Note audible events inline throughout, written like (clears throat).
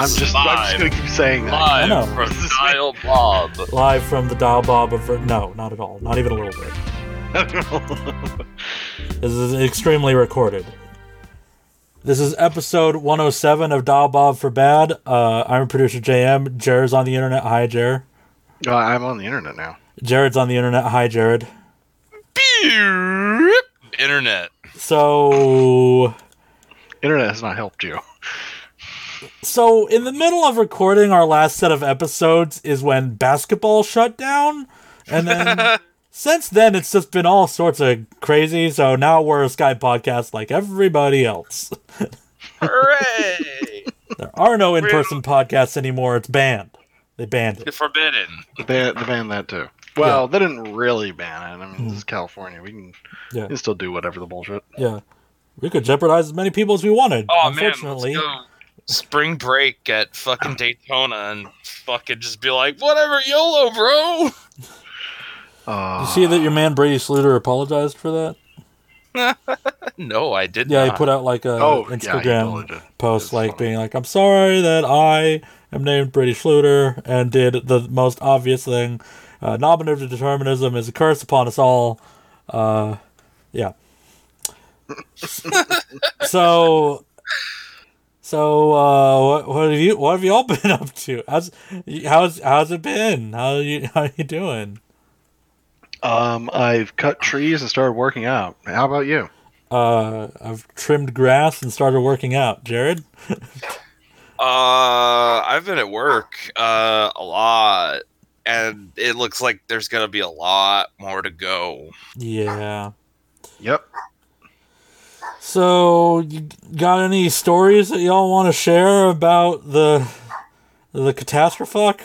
I'm just, I'm just gonna keep saying that. Live from This Dial Bob. Live from the Dial Bob of no, not at all, not even a little bit. (laughs) This is extremely recorded. This is episode 107 of Dial Bob for Bad. Uh, I'm producer JM. Jared's on the internet. Hi, Jared. Uh, I'm on the internet now. Jared's on the internet. Hi, Jared. Internet. So, Internet has not helped you. So in the middle of recording our last set of episodes is when basketball shut down, and then (laughs) since then it's just been all sorts of crazy. So now we're a Skype podcast like everybody else. Hooray! (laughs) There are no in-person podcasts anymore. It's banned. They banned it. Forbidden. They, they banned that too. Well, they didn't really ban it. I mean, this is mm-hmm. California. We can, Yeah. we can still do whatever the bullshit. Yeah. We could jeopardize as many people as we wanted. Oh man, let's Unfortunately, go spring break at fucking Daytona and fucking just be like, whatever, YOLO, bro. Uh, you see that your man Brady Sluder apologized for that? (laughs) No, I did not. Yeah, not. he put out like a Oh, Instagram totally did. post It's like funny. being like, "I'm sorry that I am named Brady Sluder and did the most obvious thing. Uh, nominative determinism is a curse upon us all." Uh, yeah. (laughs) so, so uh, what, what have you what have you all (laughs) been up to? How's how's how's it been? How you how are you doing? um, I've cut trees and started working out. How about you? Uh, I've trimmed grass and started working out. Jared. (laughs) Uh, I've been at work uh a lot, and it looks like there's gonna be a lot more to go. Yeah. Yep. So, you got any stories that y'all want to share about the the catastrophe?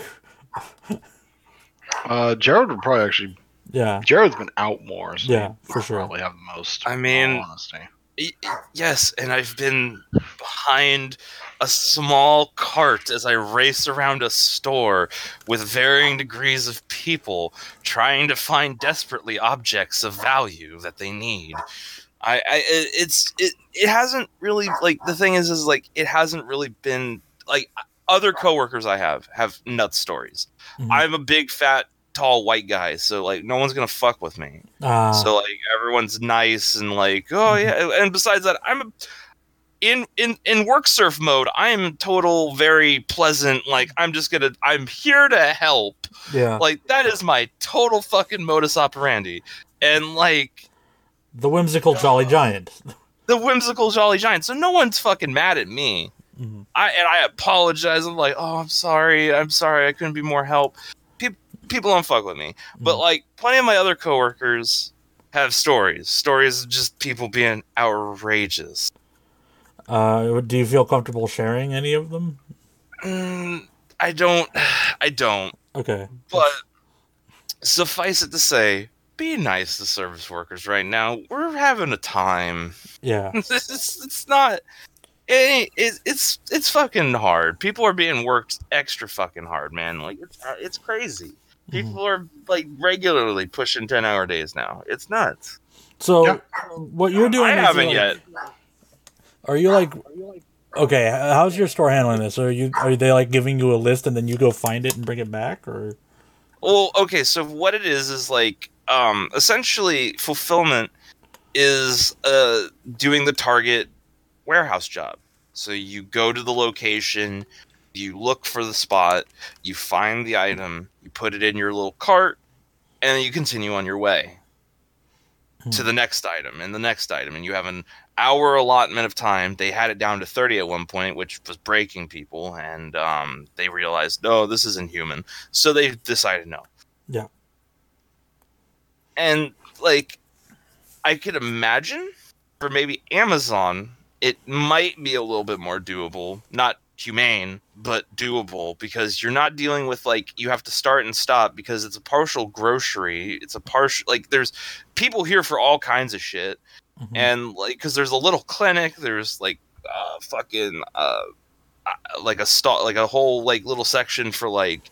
Uh, Jared would probably actually. Yeah. Jared's been out more. So Yeah, he for sure. Probably have the most. I mean- honesty. Y- y- Yes, and I've been behind a small cart as I race around a store with varying degrees of people trying to find desperately objects of value that they need. I, I it- it's it it hasn't really like the thing is is like it hasn't really been like other coworkers I have have nut stories. Mhm. I'm a big fat tall white guy, so like no one's gonna fuck with me. Uh, So like everyone's nice and like oh yeah, and besides that, I'm a, in in in work surf mode. I am total very pleasant. Like I'm just gonna I'm here to help. yeah. Like that is my total fucking modus operandi. And like The whimsical jolly giant. the whimsical jolly giant. So no one's fucking mad at me. Mhm. I and I apologize. I'm like, oh, I'm sorry. I'm sorry. I couldn't be more help. People people don't fuck with me. But Mhm. like plenty of my other coworkers have stories. Stories of just people being outrageous. Uh, do you feel comfortable sharing any of them? Mm, I don't. (sighs) I don't. Okay. But suffice it to say, be nice to service workers right now. We're having a time. Yeah. (laughs) it's, it's not. It, it, it's it's fucking hard. People are being worked extra fucking hard, man. Like it's uh, it's crazy. People are like regularly pushing ten hour days now. It's nuts. So, Yeah. what you're doing? I haven't like- yet. Are you like? Okay, how's your store handling this? Are you are they like giving you a list and then you go find it and bring it back, or? Well, okay, so what it is is like um essentially fulfillment is uh doing the target warehouse job. So you go to the location, you look for the spot, you find the item, you put it in your little cart, and you continue on your way to the next item and the next item. And you have an hour allotment of time. They had it down to 30 at one point which was breaking people. And um, they realized no this isn't human so they decided no. Yeah. And like i could imagine for maybe amazon it might be a little bit more doable not humane but doable because you're not dealing with like you have to start and stop because it's a partial grocery. It's a partial like there's people here for all kinds of shit. Mhm. and like because there's a little clinic there's like uh fucking uh uh, like a stall like a whole like little section for like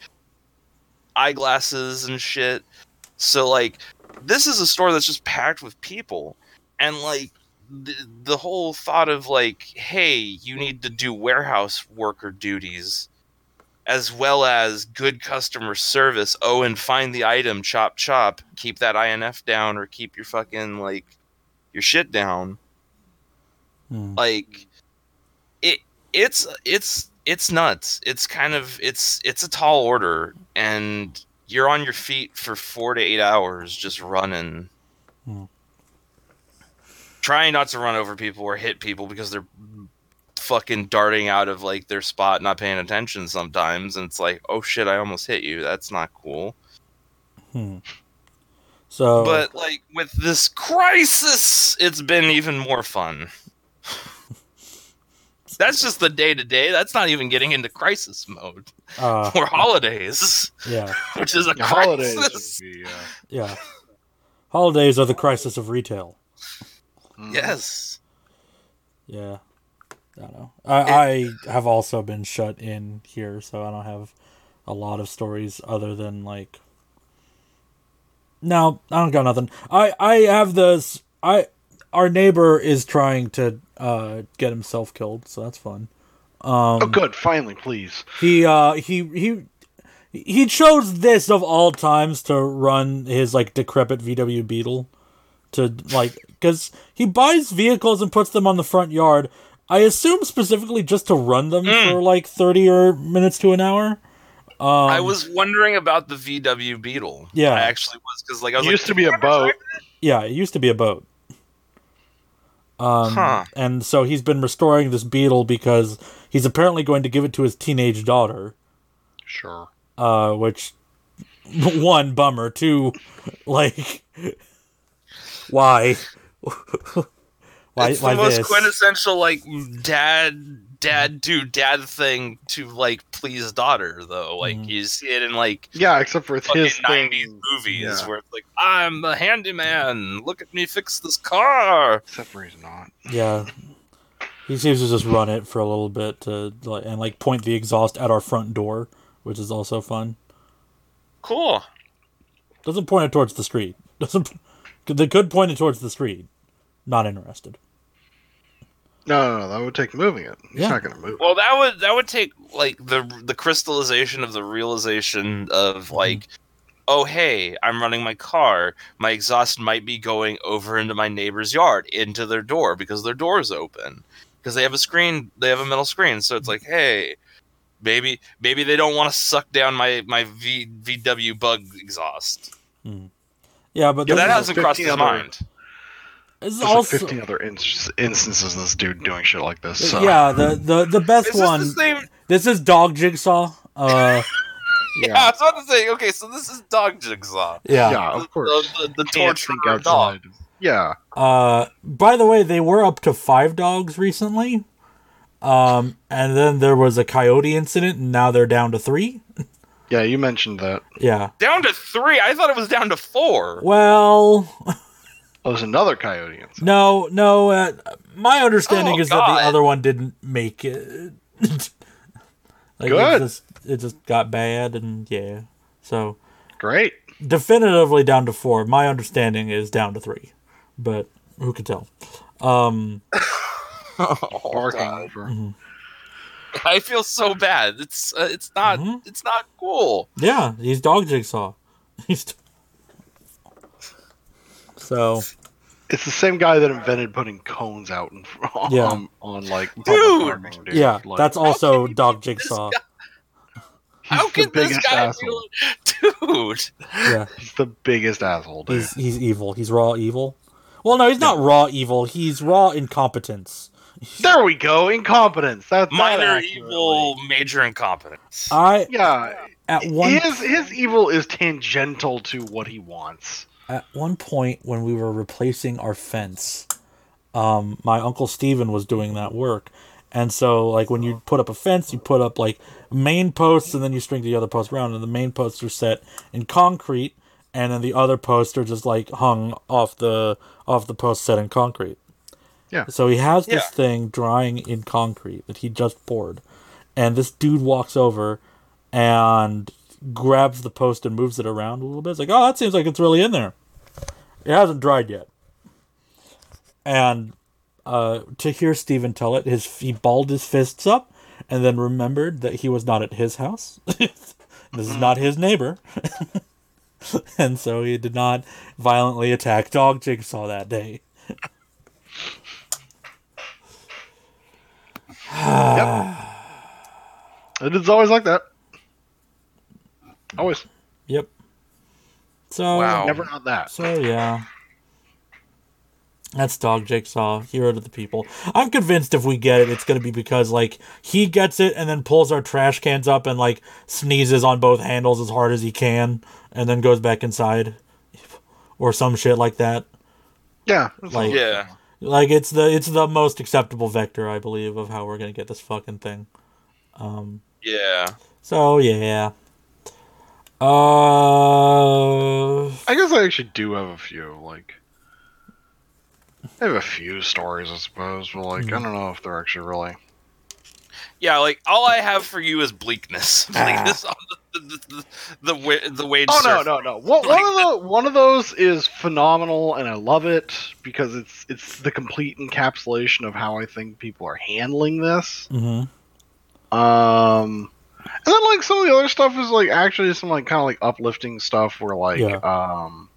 eyeglasses and shit. So like this is a store that's just packed with people and like the, the whole thought of like, hey, you need to do warehouse worker duties as well as good customer service. Oh, and find the item, chop chop, keep that INF down or keep your fucking like your shit down. Hmm. Like it it's it's it's nuts. It's kind of it's it's a tall order and you're on your feet for 4 to 8 hours just running. Hmm. Trying not to run over people or hit people because they're fucking darting out of like their spot not paying attention sometimes and it's like, "Oh shit, I almost hit you. That's not cool." Hmm. So, But like with this crisis, it's been even more fun. (laughs) That's just the day to day. That's not even getting into crisis mode uh, (laughs) or holidays, yeah, (laughs) which is a Yeah, crisis. would be, uh, yeah. Holidays are the crisis of retail. mm. Yes. Yeah. I don't know. I, I have also been shut in here, so I don't have a lot of stories other than like. No, I don't got nothing. I I have this. I our neighbor is trying to uh get himself killed, so that's fun. Um, Oh, good. Finally, please. he uh he he he chose this of all times to run his like decrepit VW Beetle to like because he buys vehicles and puts them on the front yard. I assume specifically just to run them Mm. for like thirty or minutes to an hour. Um, I was wondering about the VW Beetle. Yeah. I actually was because like I It was used like, to be a boat. yeah, it used to be a boat. Um, Huh. and so he's been restoring this Beetle because he's apparently going to give it to his teenage daughter. Sure. uh which (laughs) one bummer two like why (laughs) why it's the why most this quintessential like dad dad do dad thing to like please daughter though. Like Mhm. you see it in like Yeah, except for his thing. nineties movies Yeah. where it's like I'm a handyman. Look at me fix this car. Except for he's not. yeah he seems to just run it for a little bit to like and like point the exhaust at our front door which is also fun Cool. doesn't point it towards the street doesn't (laughs) they could point it towards the street not interested No, no, no. That would take moving it. He's Yeah. not going to move. Well, that would that would take like the the crystallization of the realization of Mm-hmm. like, oh hey, I'm running my car. My exhaust might be going over into my neighbor's yard, into their door because their door is open because they have a screen. They have a metal screen, so it's like, hey, maybe maybe they don't want to suck down my my v, VW bug exhaust. yeah but Yeah, this that is- hasn't crossed 15 his other- mind. This There's also like 15 other ins- instances of this dude doing shit like this. So. yeah the the the best Is this one the same? this is dog jigsaw uh (laughs) Yeah. I was about to say. Okay, so this is dog jigsaw. yeah Yeah, of course. The, the, the torture dog. Yeah. Uh, by the way, they were up to five dogs recently. Um, and then there was a coyote incident, and now they're down to three. Yeah, you mentioned that. Yeah. Down to three. I thought it was down to four. Well, (laughs) Oh, there's another coyote incident. no, no. Uh, my understanding Oh, is that the other one didn't make it. (laughs) like Good. It just, it just got bad, and yeah. So Great. definitively down to four. My understanding is down to three, but who can tell? Um, (laughs) Oh, Barking for. (laughs) I feel so bad. It's uh, it's not Mhm. it's not cool. Yeah, he's dog jigsaw. He's so It's the same guy that invented putting cones out in, on, (laughs) Yeah. on, on, like Dude! parking, dude. yeah, Like, that's also dog jigsaw. he's How can this biggest guy asshole. feel, dude? Yeah, He's the biggest asshole, dude. he's he's evil. He's raw evil. Well, no, he's not raw evil. He's raw incompetence. (laughs) There we go. Incompetence. That's Minor accurately. evil, major incompetence. I Yeah. at one His his evil is tangential to what he wants. At one point when we were replacing our fence, um, my uncle Steven was doing that work. And so, like, when you put up a fence, you put up like main posts, and then you string the other posts around. And the main posts are set in concrete, and then the other posts are just like hung off the off the post set in concrete. Yeah. So he has this Yeah. thing drying in concrete that he just poured, and this dude walks over and grabs the post and moves it around a little bit. It's like, oh, that seems like it's really in there. It hasn't dried yet. And uh, to hear Stephen tell it, his he balled his fists up, and then remembered that he was not at his house. (laughs) this is not his neighbor, (laughs) and so he did not violently attack Dog Jigsaw that day. yep. It is always like that. Always. Yep. So Wow. Never not that. So yeah. That's Dog Jigsaw, hero to the people. I'm convinced if we get it, it's gonna be because like he gets it and then pulls our trash cans up and like sneezes on both handles as hard as he can, and then goes back inside, or some shit like that. Yeah. Like- Yeah. Like it's the it's the most acceptable vector, I believe, of how we're gonna get this fucking thing. Um. Yeah. So yeah. Uh. I guess I actually do have a few. Like, I have a few stories, I suppose, but like, I don't know if they're actually really. Yeah, like all I have for you is bleakness. (laughs) Bleakness on the the, the, the, the wage. Oh no, surf. no, no! One, one of the one of those is phenomenal, and I love it because it's it's the complete encapsulation of how I think people are handling this. mhm. Um, and then like some of the other stuff is like actually some like kind of like uplifting stuff where like Yeah. um,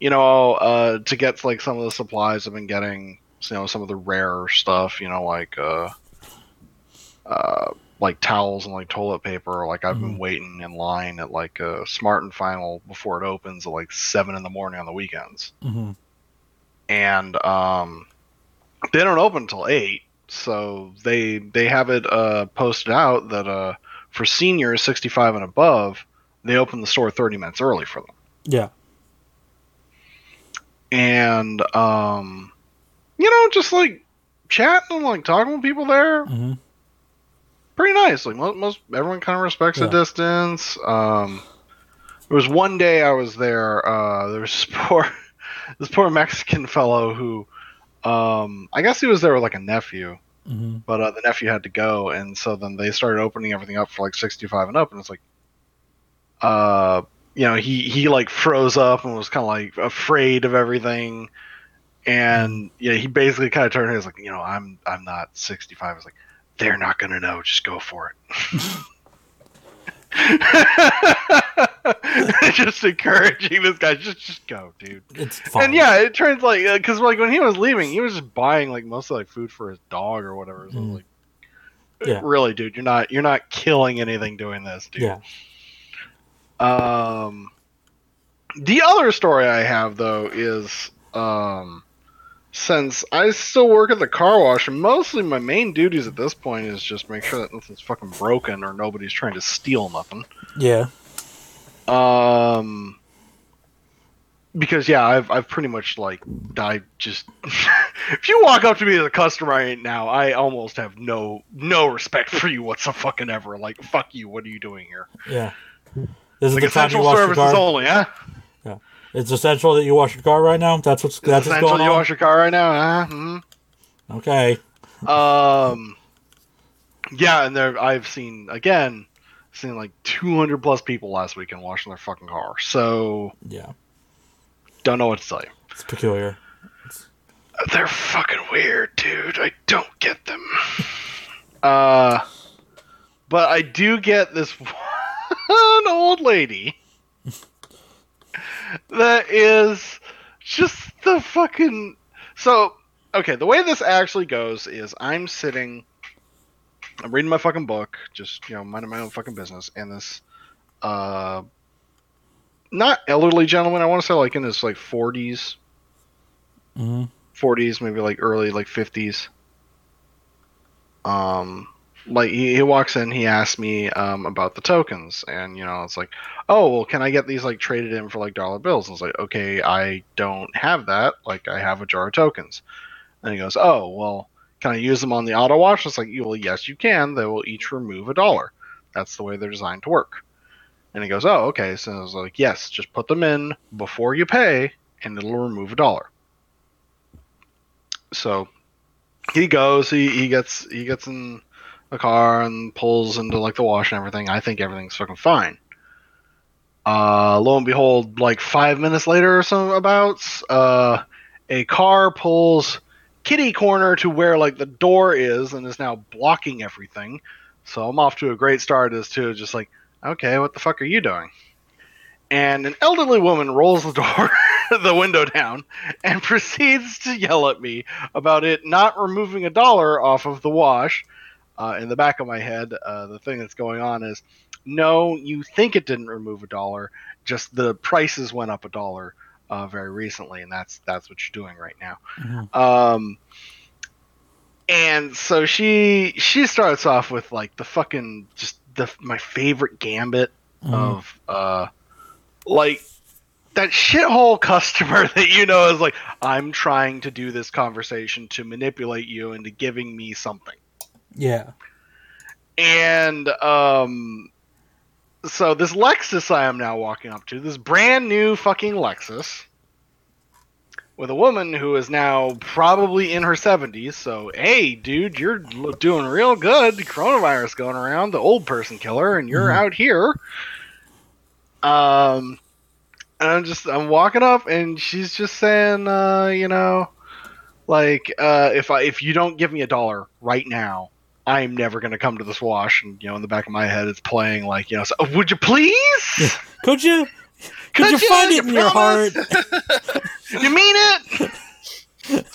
you know, uh, to get like some of the supplies I've been getting, you know, some of the rare stuff, you know, like uh, uh, like towels and like toilet paper. Like I've been waiting in line at like a Smart and Final before it opens at like seven in the morning on the weekends Mhm. and um, they don't open until eight. So they they have it uh, posted out that uh, for seniors 65 and above, they open the store 30 minutes early for them. Yeah. And um, you know, just like chatting and like talking with people there, Mhm. pretty nice. Like most, most everyone kind of respects Yeah. the distance. Um, there was one day I was there. Uh, there was (laughs) this poor, this poor Mexican fellow who, um, I guess he was there with like a nephew, Mhm. but uh, the nephew had to go, and so then they started opening everything up for like 65 and up, and it's like, uh, you know, he he like froze up and was kind of like afraid of everything. And yeah, he basically kind of turned. He was like, you know, I'm I'm not 65. I was like, they're not gonna know. Just go for it. (laughs) (laughs) (laughs) just encouraging this guy. Just just go, dude. It's fine. And yeah, it turns like because like when he was leaving, he was just buying like mostly like food for his dog or whatever. So Mm. like, Yeah. really, dude, you're not you're not killing anything doing this, dude. Yeah. Um, the other story I have though is um, since I still work at the car wash, and mostly my main duties at this point is just make sure that nothing's fucking broken or nobody's trying to steal nothing. Yeah. Um, because yeah, I've I've pretty much like I just (laughs) if you walk up to me as a customer right now, I almost have no no respect for you whatsoever. Fucking ever. Like fuck you, what are you doing here? Yeah. This is Like the time you essential wash your services car. only, huh? It's essential that you wash your car right now. That's what's Is that's what's essential going you on. wash your car right now, huh? Mhm. Okay. Um, yeah, and there I've seen again, seen like 200 plus people last week weekend washing their fucking car. So Yeah. don't know what to tell you. It's peculiar. They're fucking weird, dude. I don't get them. (laughs) Uh, but I do get this (laughs) one old lady (laughs) that is just the fucking. So, okay, the way this actually goes is I'm sitting, I'm reading my fucking book, just, you know, minding my own fucking business, and this, uh, not elderly gentleman, I want to say like in his like 40s, hmm 40s, maybe like early like 50s. Um, like he, he walks in, he asks me um, about the tokens, and you know it's like, oh well, can I get these like traded in for like dollar bills? And it's like, okay, I don't have that. Like I have a jar of tokens. And he goes, oh well, can I use them on the auto wash? It's like, well, yes, you can. They will each remove a dollar. That's the way they're designed to work. And he goes, oh okay. So I was like, yes, just put them in before you pay, and it'll remove a dollar so he goes he, he gets he gets in a car and pulls into like the wash and everything i think everything's fucking fine uh lo and behold like five minutes later or so, abouts uh a car pulls kitty corner to where like the door is and is now blocking everything. So I'm off to a great start as to just like, okay, what the fuck are you doing? And an elderly woman rolls the door, (laughs) the window down, and (laughs) proceeds to yell at me about it not removing a dollar off of the wash. Uh, in the back of my head, uh, the thing that's going on is, no, you think it didn't remove a dollar, just the prices went up a dollar uh, very recently, and that's that's what you're doing right now. Mhm. Um, and so she she starts off with like the fucking just the my favorite gambit Mhm. of uh like that shithole customer (laughs) that you know is like I'm trying to do this conversation to manipulate you into giving me something. Yeah. And um so this Lexus I am now walking up to, this brand new fucking Lexus with a woman who is now probably in her 70s. So, hey, dude, you're doing real good. Coronavirus going around, the old person killer, and you're Mhm. out here. Um, and I'm just, I'm walking up, and she's just saying, uh, you know, like, uh, if I, if you don't give me a dollar right now, I'm never gonna come to this wash. And you know, in the back of my head, it's playing like, you know, so, would you please? Could you? Could, Could you you? find You it in your heart? (laughs) You mean it? (laughs)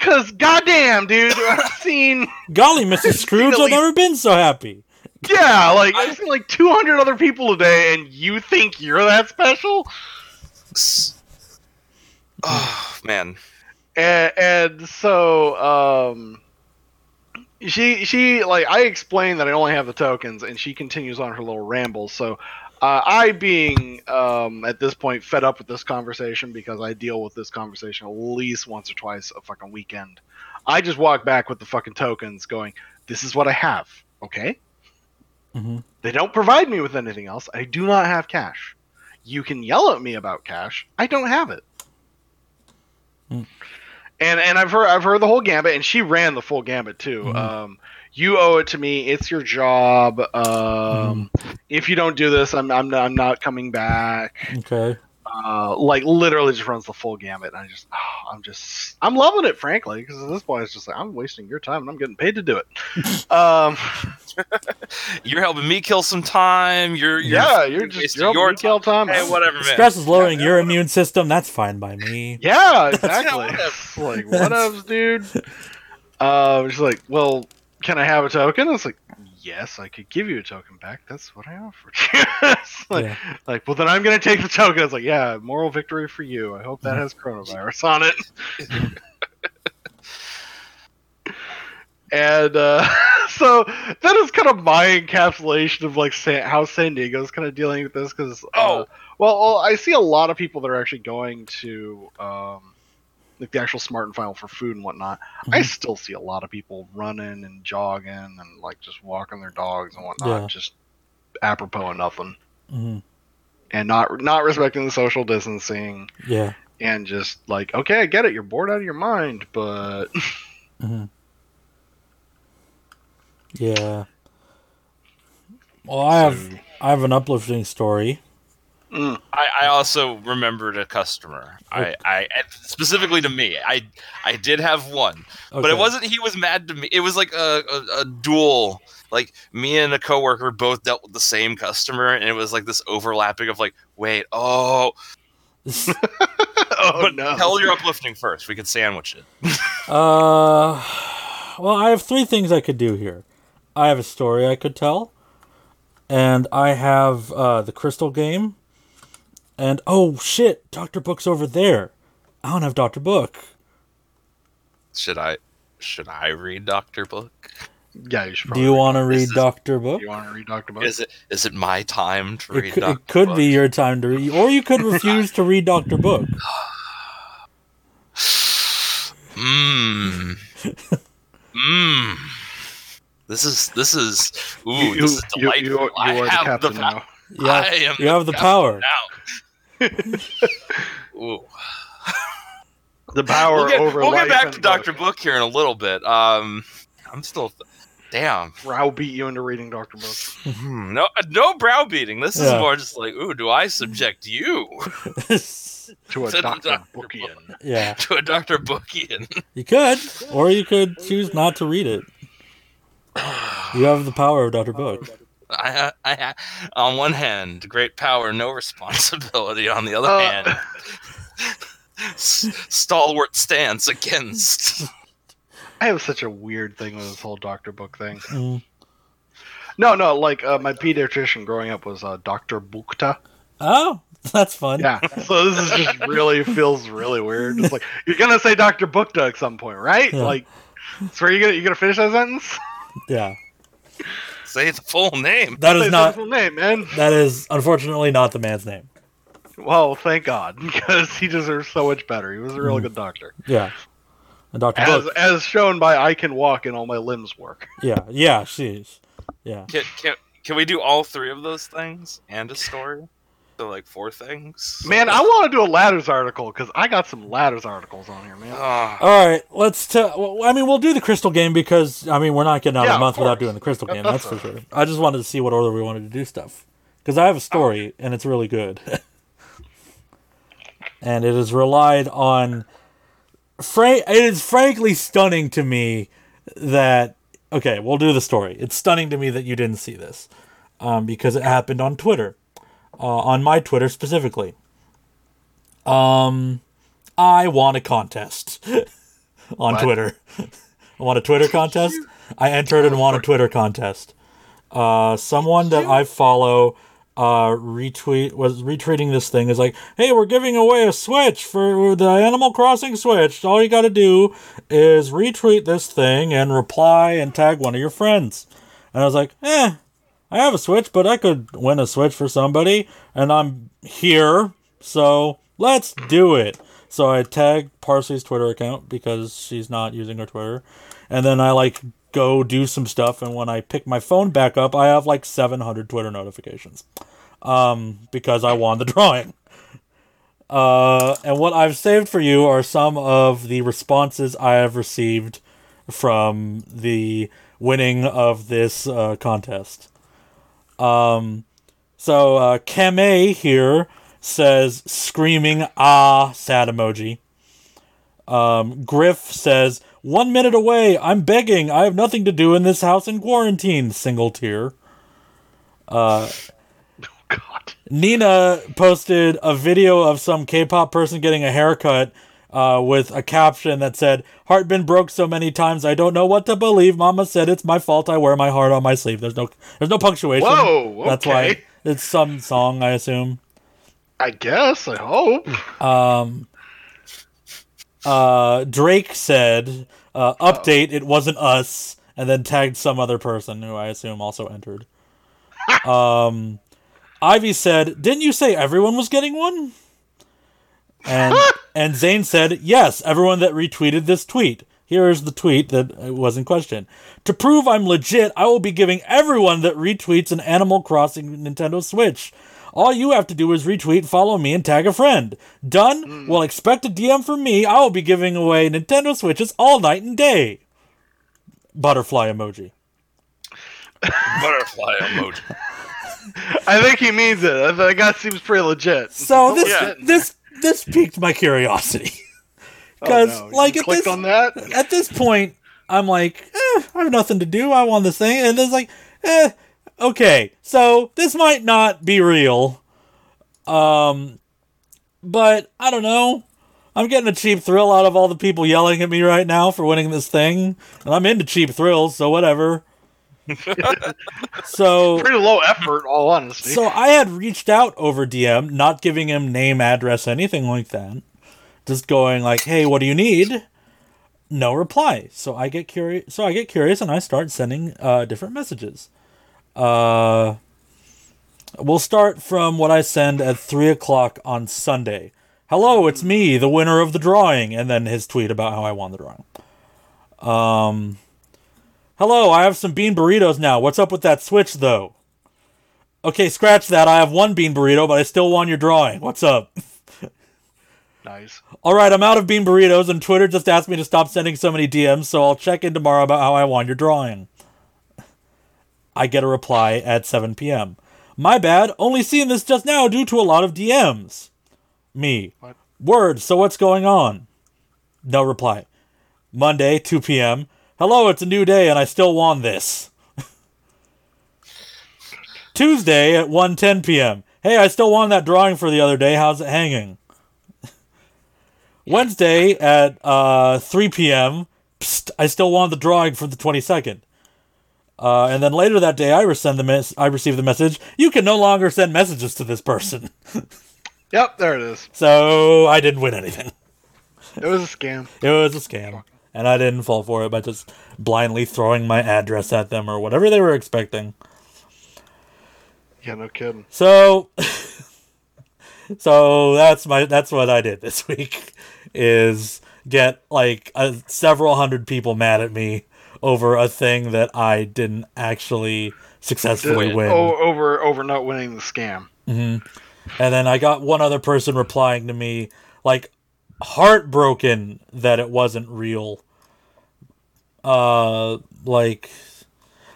Cause goddamn, dude, I've (laughs) seen Golly, Mrs. Scrooge, I've least- never been so happy. yeah, like I- I've seen like 200 other people today, and you think you're that special? Oh man. And, and so, um, she she like I explained that I only have the tokens, and she continues on her little ramble. So. Uh, I being um, at this point fed up with this conversation because I deal with this conversation at least once or twice a fucking weekend. I just walk back with the fucking tokens, going, "This is what I have." Okay. hmm They don't provide me with anything else. I do not have cash. You can yell at me about cash. I don't have it. Hmm. And and I've heard I've heard the whole gambit, and she ran the full gambit too. Mhm. Um, you owe it to me. It's your job. Um, If you don't do this, I'm I'm not, I'm not coming back. Okay. Uh, like literally just runs the full gambit. And I just oh, (sighs) I'm just I'm loving it, frankly, because at this point it's just like I'm wasting your time and I'm getting paid to do it. (laughs) um, (laughs) You're helping me kill some time. You're, you're yeah, you're just you're your your kill time. Hey, whatever, man. Stress is lowering your immune system. That's fine by me. (laughs) Yeah, exactly. whatever. It's like whatevs, dude. Uh, she's like, well, can I have a token? It's like, yes, I could give you a token back. That's what I offered you. (laughs) Like, Yeah. like, well, then I'm gonna take the token. It's like, yeah, moral victory for you. I hope that has coronavirus on it. (laughs) and uh, (laughs) so that is kind of my encapsulation of like San- how San Diego's kind of dealing with this because Oh. well, well, I see a lot of people that are actually going to um, like the actual Smart and Final for food and whatnot. I Mhm. still see a lot of people running and jogging and like just walking their dogs and whatnot, Yeah. just apropos of nothing, hmm and not not respecting the social distancing Yeah. and just like, okay, I get it, you're bored out of your mind, but (laughs) hmm Yeah. Well, I have I have an uplifting story. Mm, I, I also remembered a customer. I, I specifically to me. I I did have one, but it wasn't. He was mad to me. It was like a, a, a duel. Like me and a coworker both dealt with the same customer, and it was like this overlapping of like, wait, oh, (laughs) oh but no, tell your uplifting first. We could sandwich it. (laughs) Uh, well, I have three things I could do here. I have a story I could tell, and I have uh, the crystal game, and oh shit, Doctor Book's over there. I don't have Doctor Book. Should I? Should I read Doctor Book? yeah, you should. Do you want to read Doctor Book? You want to read Doctor Book? Is it is it my time to It read could, Doctor it could Book? be your time to read, or you could (laughs) refuse to read Doctor Book. Mmm. (sighs) Mmm. This is this is ooh you, this is you, delightful. you, you I are the have captain the now. Yeah, I am you have the power. now. Ooh. The power we'll get, over we'll life get back to. Doctor Book here in a little bit. Um, I'm still. Damn. browbeat you into reading Doctor Book. Hmm, No, no browbeating. This is more just like, ooh, do I subject you (laughs) To a To Doctor Dr. Bookian. yeah, (laughs) to a Doctor Bookian? you could, or you could choose not to read it. You have the power of Doctor Book. I, I, on one hand, great power, no (laughs) responsibility. On the other Uh, hand, s- stalwart stance against. (laughs) I have such a weird thing with this whole Doctor Book thing. Mm. No, no, like uh, my pediatrician growing up was uh, Doctor Bukta. Oh, that's fun. Yeah, so this is just really feels really weird. It's like you're gonna say Doctor Bukta at some point, right? Yeah. Like, so are you gonna you gonna finish that sentence? yeah. Say the full name. That is Say is not. full name, man. That is unfortunately not the man's name. Well, thank God, (laughs) because he deserves so much better. He was a Mm. really good doctor, Yeah. And Doctor as Book. as shown by I can walk and all my limbs work. (laughs) Yeah, yeah, she's. Yeah. Can, can, can we do all three of those things and a story? So like four things. Man, I want to do a ladders article because I got some ladders articles on here, man. Ah, All right, let's. T- well, I mean, we'll do the crystal game because I mean we're not getting out Yeah, of a month of without doing the crystal game. that's That's for a- sure. I just wanted to see what order we wanted to do stuff because I have a story and it's really good, (laughs) and it is relied on. Fra- it is frankly stunning to me that okay, we'll do the story. It's stunning to me that you didn't see this um, because it happened on Twitter, uh, on my Twitter specifically. Um, I want a contest (laughs) on What? Twitter. (laughs) I want a Twitter (laughs) contest. I entered and won a Twitter contest. Uh, someone that I follow uh, retweet was retweeting this thing is like, "Hey, we're giving away a Switch for the Animal Crossing Switch. All you got to do is retweet this thing and reply and tag one of your friends." And I was like, "Eh, I have a Switch, but I could win a Switch for somebody, and I'm here, so let's do it." So I tag Parsley's Twitter account because she's not using her Twitter, and then I like go do some stuff. And when I pick my phone back up, I have like 700 Twitter notifications, um, because I won the (laughs) drawing. Uh, and what I've saved for you are some of the responses I have received from the winning of this uh, contest. Um, so uh, Kame here says screaming ah sad emoji. Um, Griff says one minute away. I'm begging. I have nothing to do in this house in quarantine. Single tear. Uh. (laughs) God, Nina posted a video of some K-pop person getting a haircut uh, with a caption that said, "Heart been broke so many times, I don't know what to believe. Mama said it's my fault. I wear my heart on my sleeve." There's no, there's no punctuation. Whoa, That's why okay. it's some song, I assume. I guess. I hope. Um, uh, Drake said, uh, "Update: It wasn't us," and then tagged some other person who I assume also entered. (laughs) um, Ivy said, "Didn't you say everyone was getting one?" And (laughs) and Zane said, "Yes, everyone that retweeted this tweet." Here is the tweet that was in question. To prove I'm legit, I will be giving everyone that retweets an Animal Crossing Nintendo Switch. All you have to do is retweet, follow me, and tag a friend. Done? Mm. Well, expect a DM from me. I will be giving away Nintendo Switches all night and day. Butterfly emoji. (laughs) butterfly emoji. (laughs) I think he means it. That guy seems pretty legit. So this Yeah. this this piqued my curiosity. (laughs) Oh, Because no. Like at this on that. at this point, I'm like, eh, I have nothing to do. I won this thing, and it's like, eh, okay, so this might not be real. Um, but I don't know. I'm getting a cheap thrill out of all the people yelling at me right now for winning this thing, and I'm into cheap thrills, so whatever. So (laughs) Pretty low effort, all honesty. so I had reached out over DM, not giving him name, address, anything like that. Just going like, "Hey, what do you need?" No reply. So I get curious. So I get curious, and I start sending uh, different messages. Uh, we'll start from what I send at three o'clock on Sunday. Hello, it's me, the winner of the drawing, and then his tweet about how I won the drawing. Um, hello, I have some bean burritos now. What's up with that switch, though? Okay, scratch that. I have one bean burrito, but I still won your drawing. What's up? nice. All right, I'm out of bean burritos, and Twitter just asked me to stop sending so many DMs, so I'll check in tomorrow about how I won your drawing. I get a reply at 7 p.m. My bad, only seeing this just now due to a lot of DMs. Me. What? Word, so what's going on? No reply. Monday, 2 p.m. Hello, it's a new day and I still want this. (laughs) Tuesday at 1:10 p.m. Hey, I still won that drawing for the other day. How's it hanging? Wednesday at uh, 3 p.m. Psst, I still won the drawing for the 22nd. Uh, and then later that day, I, resend the mes- I received the message, you can no longer send messages to this person. Yep, there it is. so I didn't win anything. It was a scam. It was a scam. And I didn't fall for it by just blindly throwing my address at them or whatever they were expecting. Yeah, no kidding. So (laughs) So that's my that's what I did this (laughs) week is get like a, several hundred people mad at me over a thing that I didn't actually successfully win. O- over over not winning the scam. Mm-hmm. And then I got one other person replying to me, like heartbroken that it wasn't real. Uh, like,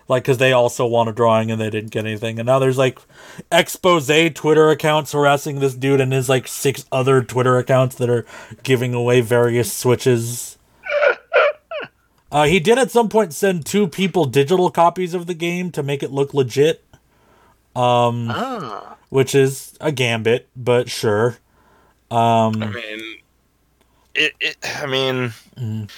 like because they also want a drawing and they didn't get anything. And now there's like expose Twitter accounts harassing this dude and his like six other Twitter accounts that are giving away various switches. Uh, he did at some point send two people digital copies of the game to make it look legit Ah. which is a gambit, but sure. I mean, it, it. I mean,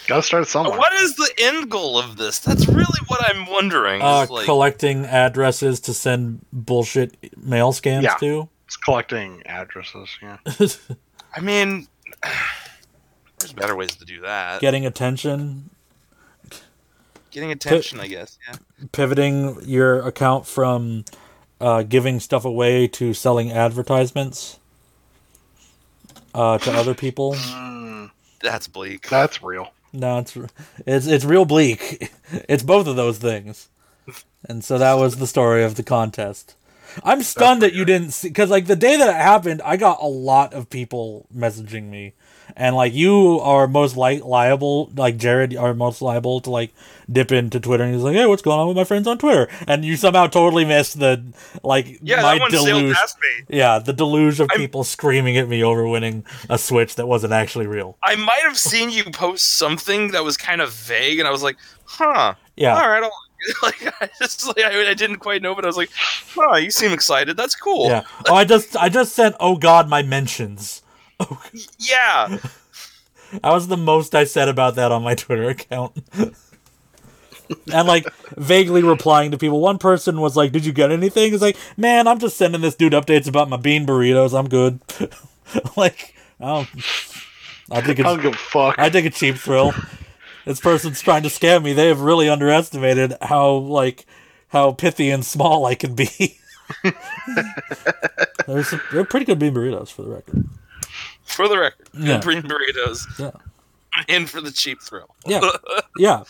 Gotta start somewhere. what is the end goal of this? That's really what I'm wondering. Uh, like, collecting addresses to send bullshit mail scams Yeah. to. It's collecting addresses. Yeah. (laughs) I mean, (sighs) there's better ways to do that. Getting attention, Getting attention, I guess. Yeah. pivoting your account from uh, giving stuff away to selling advertisements uh, to other people. Mm, That's bleak. that's real. No, it's it's it's real bleak. It's both of those things, and so that was the story of the contest. I'm stunned that you didn't see because like the day that it happened, I got a lot of people messaging me, and like you are most li- liable, like Jared are most liable to like dip into Twitter and he's like, hey, what's going on with my friends on Twitter? And you somehow totally missed the like Yeah, my deluge. past me. Yeah, the deluge of I'm- people screaming at me over winning a Switch that wasn't actually real. I might have seen you post something that was kind of vague, and I was like, "Huh, Yeah. all right." I'll, (laughs) like I just like I, I didn't quite know, but I was like, "Oh, you seem excited. That's cool." Yeah. Oh, I just I just sent oh god my mentions. Yeah. (laughs) That was the most I said about that on my Twitter account. and like vaguely replying to people. One person was like, "Did you get anything?" He's like, "Man, I'm just sending this dude updates about my bean burritos. I'm good." (laughs) like, oh, I think I don't it's give a fuck. I take a cheap thrill. This person's trying to scam me. They have really underestimated how like how pithy and small I can be. (laughs) There's some, they're pretty good bean burritos for the record. For the record, Yeah. green burritos, Yeah. (laughs) in for the cheap thrill. Yeah. (laughs) Yeah.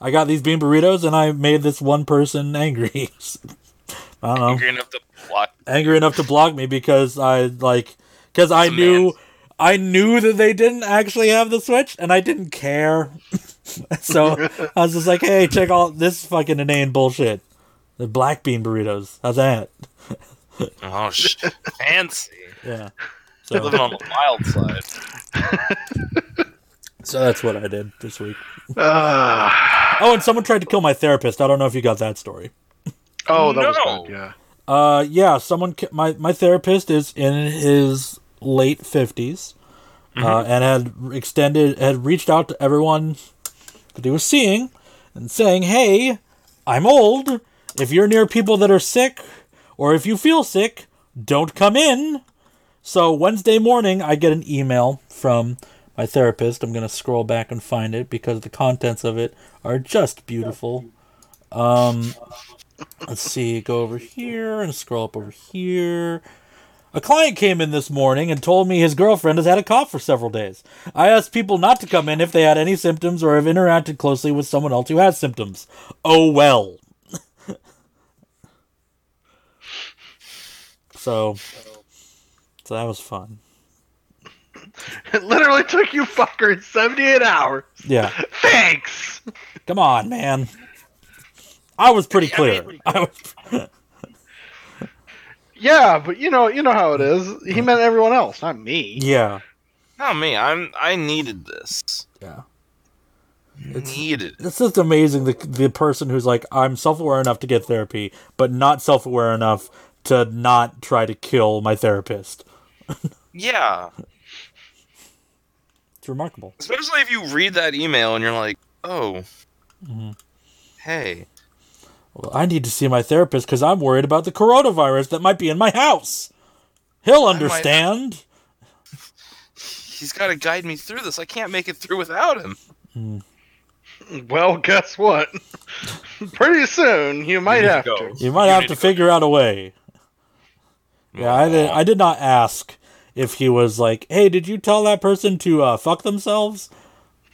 I got these bean burritos and I made this one person angry. (laughs) I don't know. Angry enough to block. Angry enough to block me because I like cuz I Some knew man. I knew that they didn't actually have the Switch and I didn't care. so I was just like, "Hey, check out this fucking inane bullshit. The black bean burritos. How's that?" Oh, sh- fancy. Yeah. So, Living on the wild side. (laughs) so that's what I did this week. Ah. Oh, and someone tried to kill my therapist. I don't know if you got that story. oh, that was No. Yeah. Uh, yeah, someone. ca- My my therapist is in his late 50s uh, and had extended had reached out to everyone that he was seeing and saying, "Hey, I'm old. If you're near people that are sick, or if you feel sick, don't come in." So Wednesday morning, I get an email from my therapist. I'm gonna scroll back and find it because the contents of it are just beautiful. Um, let's see, go over here and scroll up over here. A client came in this morning and told me his girlfriend has had a cough for several days. I asked people not to come in if they had any symptoms or have interacted closely with someone else who has symptoms. Oh well. (laughs) so, so that was fun. (laughs) It literally took you fuckers 78 hours. Yeah. Thanks. Come on, man. I was pretty I clear. I was, (laughs) Yeah, but you know, you know how it is. He meant everyone else, not me. yeah, Not me. I'm. I needed this. yeah. It's- needed. It's just amazing the the person who's like, I'm self aware enough to get therapy, but not self aware enough to not try to kill my therapist. Yeah. It's remarkable. Especially if you read that email and you're like, oh, Mm-hmm. hey. Well, I need to see my therapist because I'm worried about the coronavirus that might be in my house. He'll might- understand. (laughs) He's got to guide me through this. I can't make it through without him. Well, guess what? (laughs) Pretty soon you might you have go. to. You might You have to to go. figure out a way. Yeah, I did. I did not ask if he was like, "Hey, did you tell that person to uh, fuck themselves?"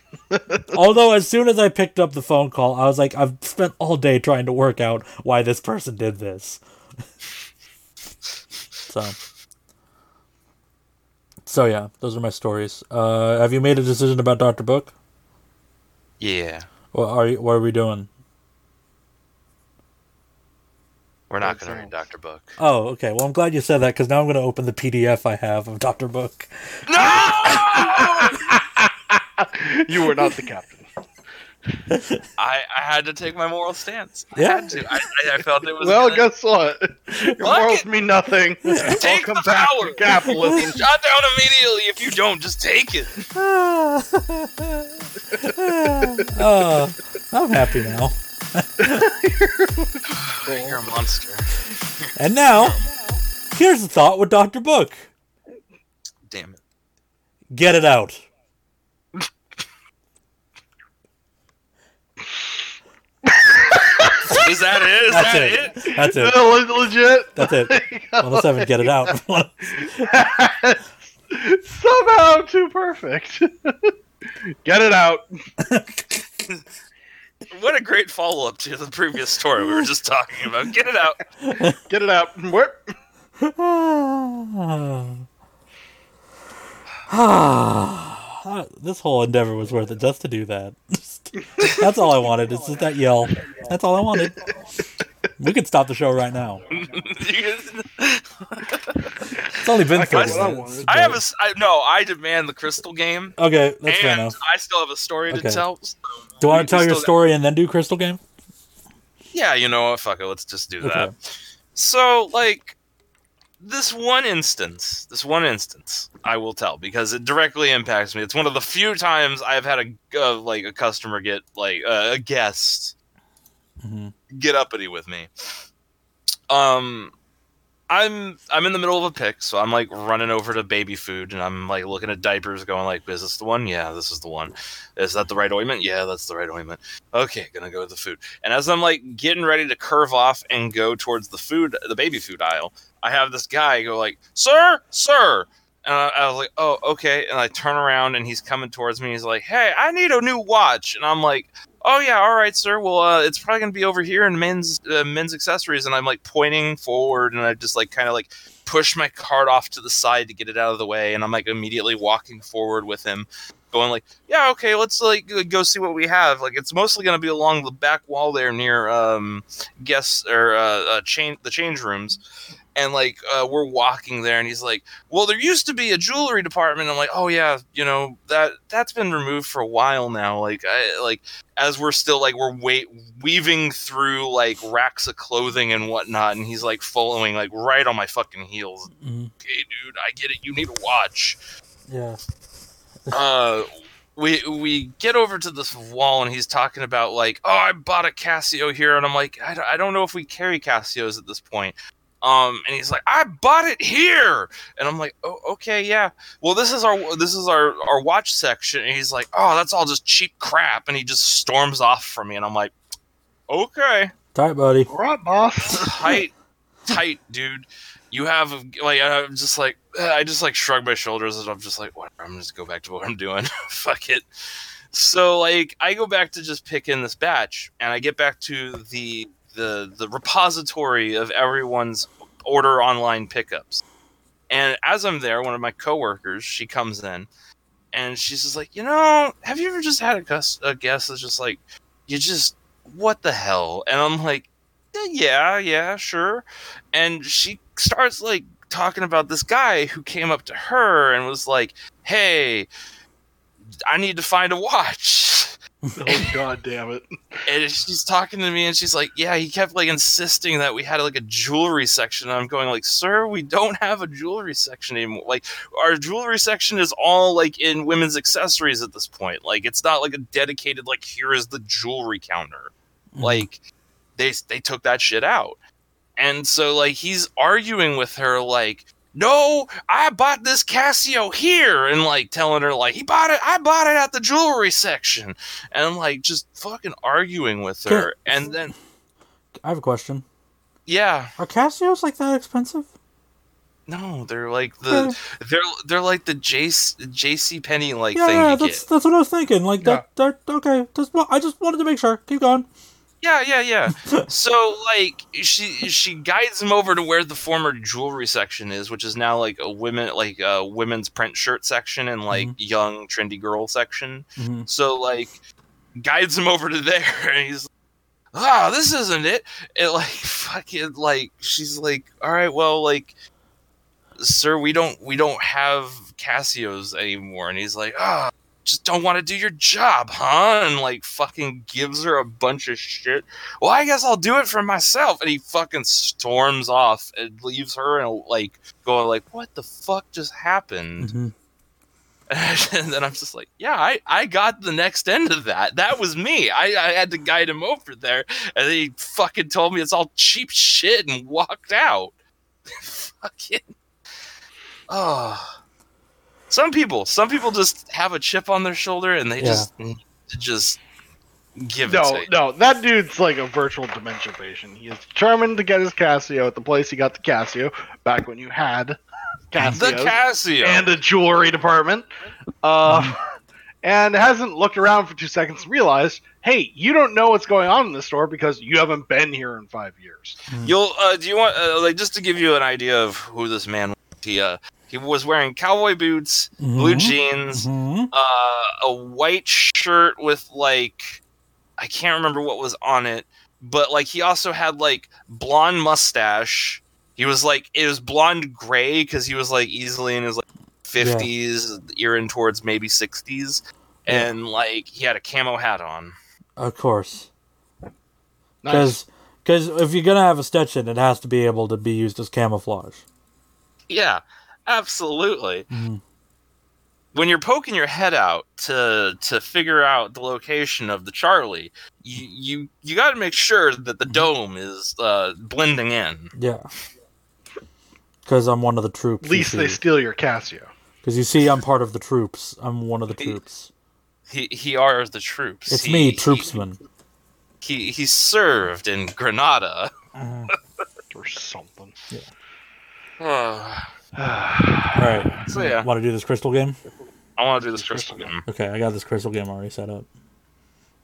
(laughs) Although, as soon as I picked up the phone call, I was like, "I've spent all day trying to work out why this person did this." so, so yeah, those are my stories. Uh, have you made a decision about Doctor Book? Yeah. What are you, what are we doing? We're not going to read? Dr. Book. Oh, okay. Well, I'm glad you said that because now I'm going to open the PDF I have of Doctor Book. No! (laughs) You were not the captain. (laughs) I, I had to take my moral stance. I Yeah. had to. I, I, I felt it was. Well, gonna- guess what? Your Fuck morals it. mean nothing. (laughs) Take Welcome the power. to capitalism. Shut down immediately if you don't. Just take it. oh, I'm happy now. You're a monster. And now, here's the thought with Dr. Book Damn it. get it out. Is that it? Is That's that it. it? That's it. (laughs) No, le- legit. That's it. 107, get it out. (laughs) Somehow too perfect. (laughs) Get it out. What a great follow up to the previous story we were just talking about. Get it out. Get it out. Whip. this whole endeavor was worth it just to do that. That's all I (laughs) wanted. It's just that yell. That's all I wanted. We could stop the show right now. It's only been I got 30 I minutes. wanted. I have a but- s- I, no. I demand the crystal game, Okay, that's fair and enough. I still have a story to Okay. tell. Do you want to tell your still got- story and then do Crystal Game? Yeah, you know what? Fuck it. Let's just do that. So, like, this one instance, this one instance, I will tell because it directly impacts me. It's one of the few times I've had a uh, like a customer get like uh, a guest Mhm. get uppity with me. Um, I'm I'm in the middle of a pick, so I'm like running over to baby food, and I'm like looking at diapers, going like, "Is this the one? Yeah, this is the one. Is that the right ointment? Yeah, that's the right ointment. Okay, gonna go to the food." And as I'm like getting ready to curve off and go towards the food, the baby food aisle, I have this guy go like, "Sir, sir." And I, I was like, "Oh, okay." And I turn around, and he's coming towards me. He's like, "Hey, I need a new watch." And I'm like, "Oh yeah, all right, sir. Well, uh, it's probably gonna be over here in men's uh, men's accessories." And I'm like pointing forward, and I just like kind of like push my cart off to the side to get it out of the way, and I'm like immediately walking forward with him, going like, "Yeah, okay, let's like go- see what we have." Like it's mostly gonna be along the back wall there near um guests or uh, uh change the change rooms. And like uh, we're walking there, and he's like, "Well, there used to be a jewelry department." I'm like, "Oh yeah, you know that that's been removed for a while now." Like I like as we're still like we're wait weaving through like racks of clothing and whatnot, and he's like following like right on my fucking heels. Mhm. Okay, dude, I get it. You need a watch. Yeah. (laughs) Uh, we we get over to this wall, and he's talking about like, oh, I bought a Casio here, and I'm like, I don't, I don't know if we carry Casios at this point. Um, and he's like, I bought it here, and I'm like, oh, okay, yeah. Well, this is our this is our our watch section, and he's like, oh, that's all just cheap crap, and he just storms off from me, and I'm like, okay, Tight, buddy. All right, boss. (laughs) tight, tight, dude. You have like I'm just like I just like shrug my shoulders and I'm just like whatever. I'm just go back to what I'm doing. (laughs) Fuck it. So like I go back to just pick in this batch and I get back to the the the repository of everyone's order online pickups. And as I'm there, one of my coworkers, she comes in and she's just like, you know, have you ever just had a, cus- a guest that's just like, you just what the hell? And I'm like, "Eh, yeah, yeah, sure. And she starts like talking about this guy who came up to her and was like, hey, I need to find a watch. (laughs) (laughs) Oh god damn it! And she's talking to me and she's like, Yeah, he kept like insisting that we had like a jewelry section. And I'm going like, Sir, we don't have a jewelry section anymore. Like our jewelry section is all like in women's accessories at this point. Like it's not like a dedicated like here is the jewelry counter. Mm. Like they they took that shit out. And so like he's arguing with her like no, I bought this Casio here, and like telling her like he bought it, I bought it at the jewelry section, and like just fucking arguing with her, and then I have a question. yeah, Are Casios like that expensive? no, they're like the they're they're like the JC JC Penney like Yeah, thing yeah you that's get. that's what I was thinking. Like that. that okay. Just wa- I just wanted to make sure. Keep going. Yeah, yeah, yeah. (laughs) so like she she guides him over to where the former jewelry section is, which is now like a women like a women's print shirt section and like young trendy girl section. Mhm. So like guides him over to there (laughs) and he's ah, this isn't it. It like (laughs) fucking like she's like, all right, well like sir, we don't we don't have Casios anymore. And he's like, ah, just don't want to do your job, huh? And like fucking gives her a bunch of shit. Well, I guess I'll do it for myself. And he fucking storms off and leaves her and like going like, what the fuck just happened? Mhm. (laughs) and then I'm just like, yeah, I, I got the next end of that. That was me. I, I had to guide him over there, and he fucking told me it's all cheap shit and walked out. (laughs) fucking. Oh. Some people, some people just have a chip on their shoulder and they Yeah. just just give it No, no, that dude's like a virtual dementia patient. He is determined to get his Casio at the place he got the Casio back when you had Casios The Casio. and a jewelry department. Uh, (laughs) and hasn't looked around for two seconds and realized, hey, you don't know what's going on in the store because you haven't been here in five years. You'll uh, do you want uh, like just to give you an idea of who this man was? He uh, he was wearing cowboy boots, blue Mhm. jeans, Mhm. uh, a white shirt with like I can't remember what was on it, but like he also had like blonde mustache. He was like it was blonde gray because he was like easily in his like fifties, earing towards maybe sixties, Yeah. and like he had a camo hat on. Of course. Nice. Because if you're gonna have a Stetson, it has to be able to be used as camouflage. Yeah, absolutely. Mhm. When you're poking your head out to to figure out the location of the Charlie, you you, you got to make sure that the dome is uh, blending in. Yeah. Because I'm one of the troops. At least they steal your Casio. Because you see, I'm part of the troops. I'm one of the troops. He he are the troops. It's He- me, troopsman. He, he served in Granada. (laughs) Or something. I (sighs) (sighs) All right. (sighs) So, yeah. Want to do this crystal game? I want to do this crystal game. Okay, I got this crystal game already set up.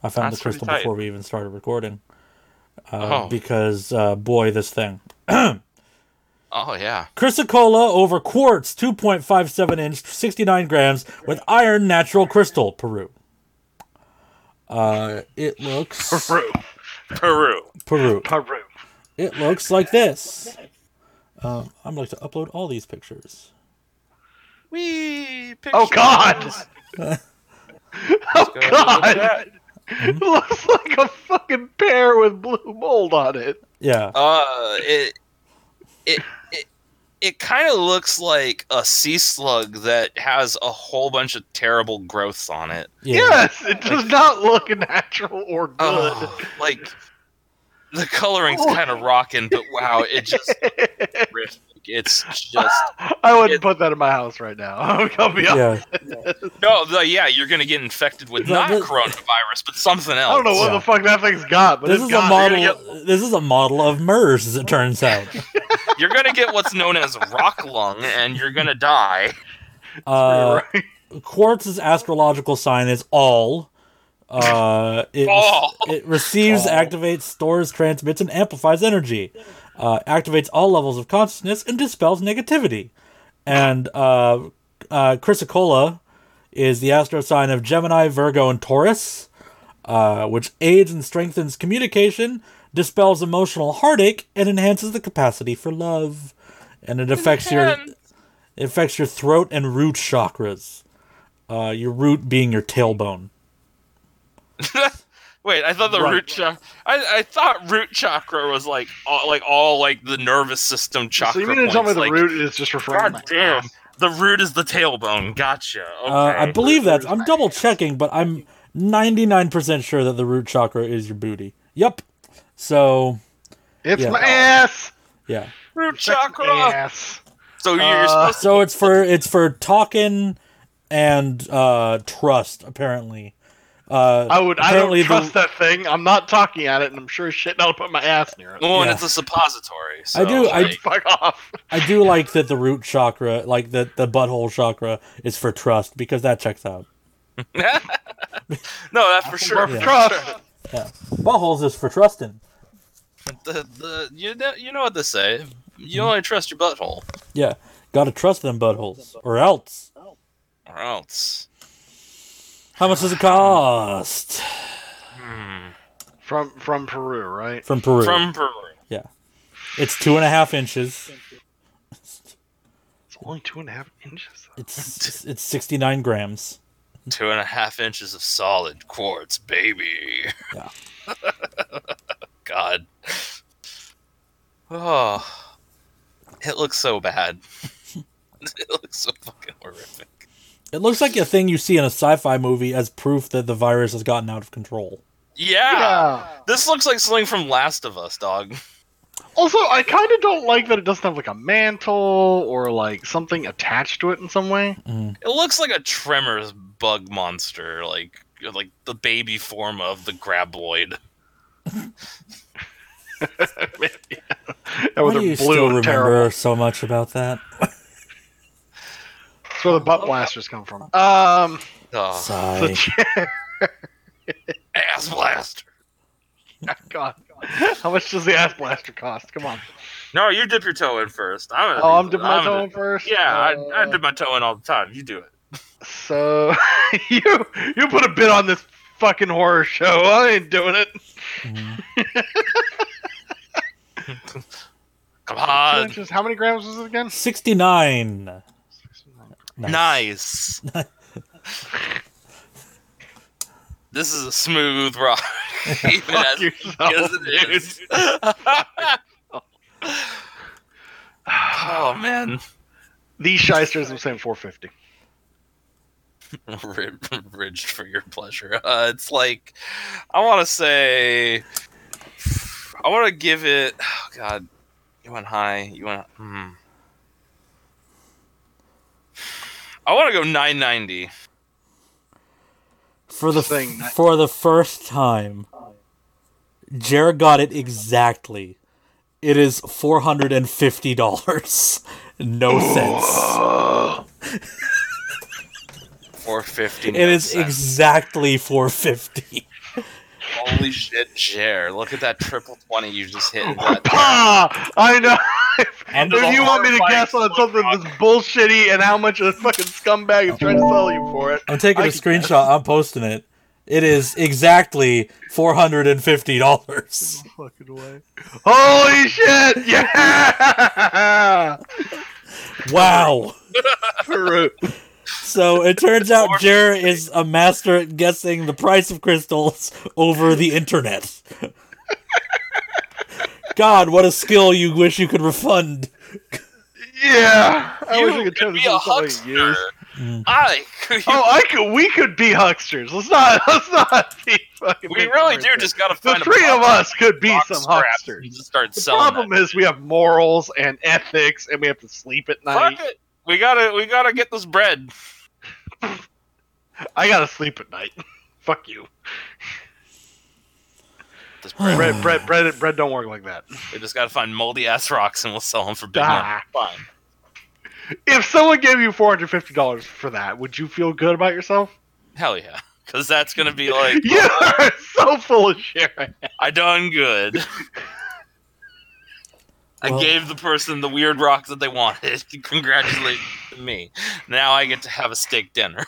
I found That's the crystal before we even started recording. Uh, Oh. Because, uh, boy, this thing. (clears throat) Oh yeah. Chrysocolla over quartz, 2.57 inch, 69 grams, with iron natural crystal, Peru. Uh, it looks Peru. Peru. Peru. Peru. It looks like this. Uh, I'm going to upload all these pictures. We. Oh God! (laughs) oh Look at God! that. It looks like a fucking pear with blue mold on it. Yeah. Uh, it it it, it kind of looks like a sea slug that has a whole bunch of terrible growths on it. Yeah. Yes, it does not look natural or good. Oh, like the coloring's kind of rocking, but wow, it just (laughs) it's just I wouldn't it- put that in my house right now. (laughs) I'll be honest. Yeah. no, the, yeah, you're gonna get infected with not the- coronavirus, but something else. I don't know what Yeah. the fuck that thing's got, but This it's is a model. it. gonna This is a model of MERS, as it turns out. (laughs) You're gonna get what's known as rock lung, and you're gonna die. Uh, Right. Quartz's astrological sign is all. Uh, it, All. it receives, All. activates, stores, transmits, and amplifies energy. Uh, activates all levels of consciousness and dispels negativity. And uh, uh, Chrysocolla is the astro sign of Gemini, Virgo, and Taurus. uh, which aids and strengthens communication, dispels emotional heartache, and enhances the capacity for love. And it affects your it affects your throat and root chakras. Uh, your root being your tailbone. (laughs) Wait, I thought the Right. root chakra. I, I thought root chakra was like all, like all like the nervous system chakra. so you mean to tell me points, the like, root is just referring God to my damn, ass? the root is the tailbone. Gotcha. Okay. Uh, I believe Root that's. I'm double checking, but I'm 99% sure that the root chakra is your booty. Yep. So It's Yeah. my ass. yeah. root It's chakra. ass. So you're Uh, supposed So it's for it's for talking and uh trust apparently. Uh, I would. I don't trust the, that thing. I'm not talking at it, and I'm sure as shit I'll put my ass near it. to. Well, and it's a suppository. So, I do- I- (laughs) Fuck off. I do like that the root chakra, like the the butthole chakra, is for trust because that checks out. (laughs) no, that for sure. Yeah. trust. Buttholes is for trusting. The, the you know you know what they say. You only trust your butthole, Yeah, gotta trust them buttholes, or else. or else. How much does it cost From from Peru, right? from Peru? From Peru. Yeah. It's two and a half inches. It's only two and a half inches. It's it's sixty nine grams. Two and a half inches of solid quartz, baby. Yeah. (laughs) God. Oh, it looks so bad. (laughs) it looks so fucking horrific. It looks like a thing you see in a sci-fi movie as proof that the virus has gotten out of control. Yeah. Yeah. This looks like something from Last of Us, dog. Also, I kind of don't like that it doesn't have like a mantle or like something attached to it in some way. Mm. It looks like a Tremors bug monster, like like the baby form of the graboid. (laughs) (laughs) (laughs) That Why was do a you blue still remember terrible. so much about that? That's where the butt blasters come from. Um, Oh, Sigh. the chair. ass blaster. God, (laughs) God, how much does the ass blaster cost? Come on. No, you dip your toe in first. I'm gonna Oh, I'm dipping my I'm toe gonna- in first. Yeah, I, I Uh, dip my toe in all the time. You do it. So (laughs) you you put a bit on this fucking horror show. I ain't doing it. Mhm. (laughs) Come on. inches. How many grams was it again? 69. Nice. (laughs) this is a smooth rock. (laughs) Even as yourself, as it is. (laughs) oh man. These shysters, I'm saying 450. Rid- Ridged for your pleasure. Uh, it's like I want to say I want to give it. Oh God, you went high. You went. Hmm. I want to go 990. For the Thing. for the first time, Jared got it exactly. It is four hundred and fifty dollars. (laughs) No sense. (laughs) 450. It is exactly four fifty. (laughs) Holy shit, Jer! Look at that triple twenty you just hit. into (laughs) That ah, I know. And if you want me to guess on something rock. that's bullshitty and how much a fucking scumbag is trying to sell you for it, I'm taking I a can screenshot. I'm posting it. It is exactly four hundred and fifty dollars. (laughs) fucking way. Holy shit! Yeah! Wow. (laughs) Peru. So it turns out Jared is a master at guessing the price of crystals over the internet. God, what a skill you wish you could refund. Yeah. I you wish I could could turn be this a into something to huckster. Mm. I. (laughs) Oh, I could. We could be hucksters. Let's not. (laughs) Let's not be fucking. we really do just gotta find The find. three a of us could be some hucksters. and just start The selling. problem is we have morals and ethics, and we have to sleep at night. Fuck it. We gotta. We gotta get this bread. I gotta sleep at night. (laughs) Fuck you. This bread. Bread, bread, bread, bread don't work like that. we just gotta find moldy ass rocks and we'll sell them for big Ah. money. Fine. If someone gave you four hundred fifty dollars for that, would you feel good about yourself? Hell yeah. Because that's gonna be like, (laughs) You are so full of shit. I done good. (laughs) I Well- gave the person the weird rock that they wanted. (laughs) Congratulate me. Now I get to have a steak dinner.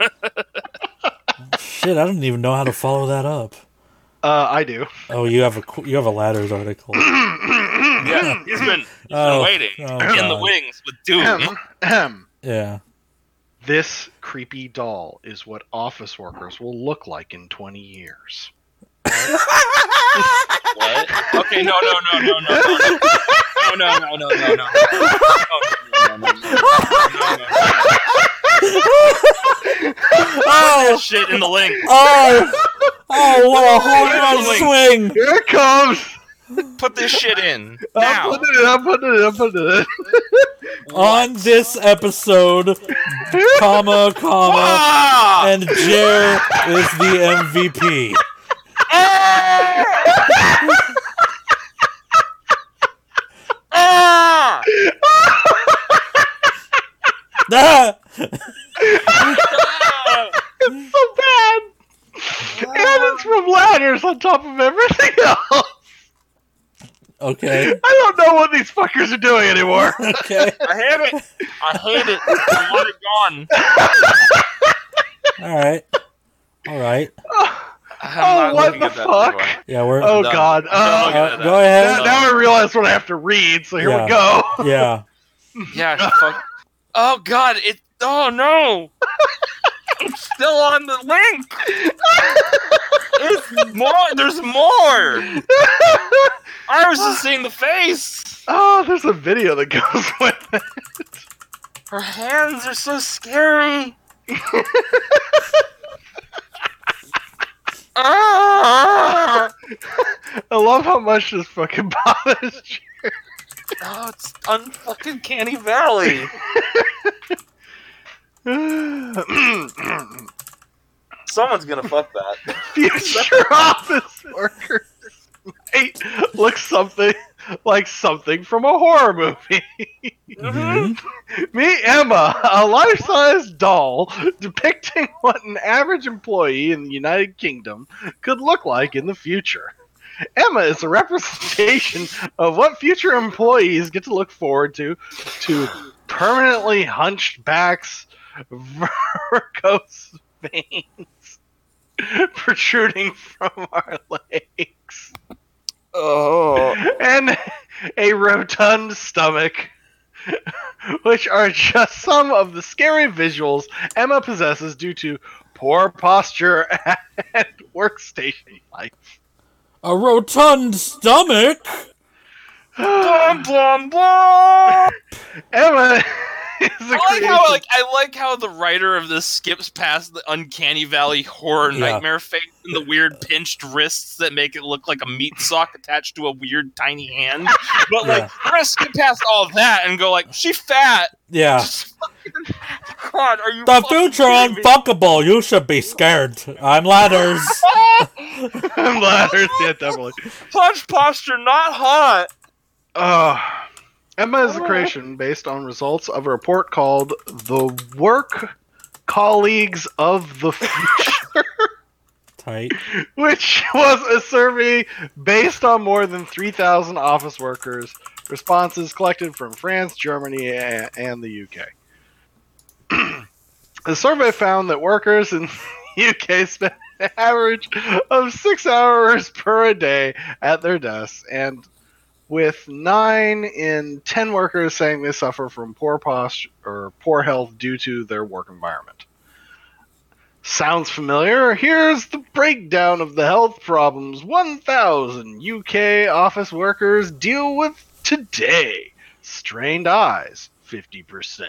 Shit Shit, I don't even know how to follow that up. Uh, I do. Oh, you have a you have a ladders article. (clears throat) Yeah, he's been, he's Oh, been waiting oh, in the wings with Doom. Ahem, ahem. Yeah. This creepy doll is what office workers will look like in 20 years. What? Okay, no, no, no, no, no, no, no, no, no, no, no, no, no, no, no, no, no, Oh, shit in the link. oh, oh! What a home run swing! Here it comes! Put this shit in I'm now. putting it in, I'm putting it in, I'm putting it in. On this episode, comma comma, and Jer is the MVP. Ah! Ah! It's so bad! And it's from ladders on top of everything else! Okay, I don't know what these fuckers are doing anymore. okay, I hate it. I hate it. I want it gone. all right, all right. (laughs) I'm Oh, not what the at that fuck? anymore. Yeah, we're. Oh done. god. Uh, uh, go ahead. now, now I realize what I have to read, so here Yeah. we go. Yeah. (laughs) Yeah, fuck. Oh god, it. Oh no. It's still on the link. (laughs) It's more. There's more. I was just seeing the face. Oh, there's a video that goes with it. Her hands are so scary. (laughs) I love how much this fucking (laughs) bothers you. Oh, it's unfucking Canny Valley. (laughs) Someone's gonna fuck that. Future office workers might look something like something from a horror movie. (laughs) Mhm. Meet Emma, a life-size doll depicting what an average employee in the United Kingdom could look like in the future. Emma is a representation of what future employees get to look forward to to permanently hunched backs, varicose veins (laughs) protruding from our legs, Oh. and a rotund stomach, (laughs) which are just some of the scary visuals Emma possesses due to poor posture and (laughs) workstation life. A rotund stomach. (sighs) Blum, blum, blum. Emma is a I like creation. how like I like how the writer of this skips past the uncanny valley horror Yeah. nightmare face and the weird pinched wrists that make it look like a meat sock attached to a weird tiny hand. But like Yeah. we're gonna skip past all that and go like she fat. Yeah. God, are you The fucking future kidding unfuckable. You should be scared. I'm ladders. (laughs) I'm ladders, yeah, definitely. Punch posture not hot. Uh, Emma is a creation based on results of a report called The Work Colleagues of the Future, (laughs) Tight. (laughs) which was a survey based on more than 3,000 office workers' responses collected from France, Germany, and the UK. (clears throat) the survey found that workers in the UK spend an average of six hours per day at their desks, and with nine in ten workers saying they suffer from poor posture or poor health due to their work environment. Sounds familiar? Here's the breakdown of the health problems 1,000 UK office workers deal with today. Strained eyes, 50%.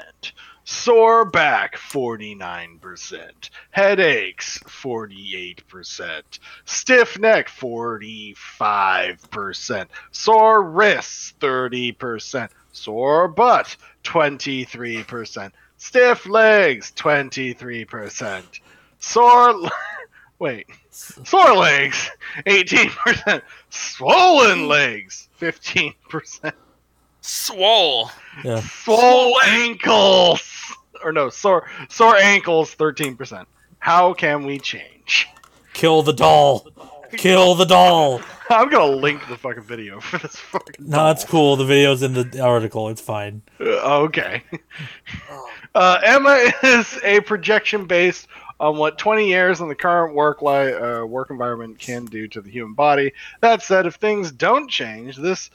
Sore back, 49%. Headaches, 48%. Stiff neck, 45%. Sore wrists, 30%. Sore butt, 23%. Stiff legs, 23%. Sore. (laughs) Wait. Sore legs, 18%. Swollen legs, 15%. Swole. Yeah. Swole ankles! Or no, sore, sore ankles, 13%. How can we change? Kill the doll. Kill the doll. (laughs) I'm gonna link the fucking video for this fucking. No, it's cool. The video's in the article. It's fine. Uh, okay. (laughs) Uh, Emma is a projection based on what 20 years in the current work li- uh, work environment can do to the human body. That said, if things don't change, this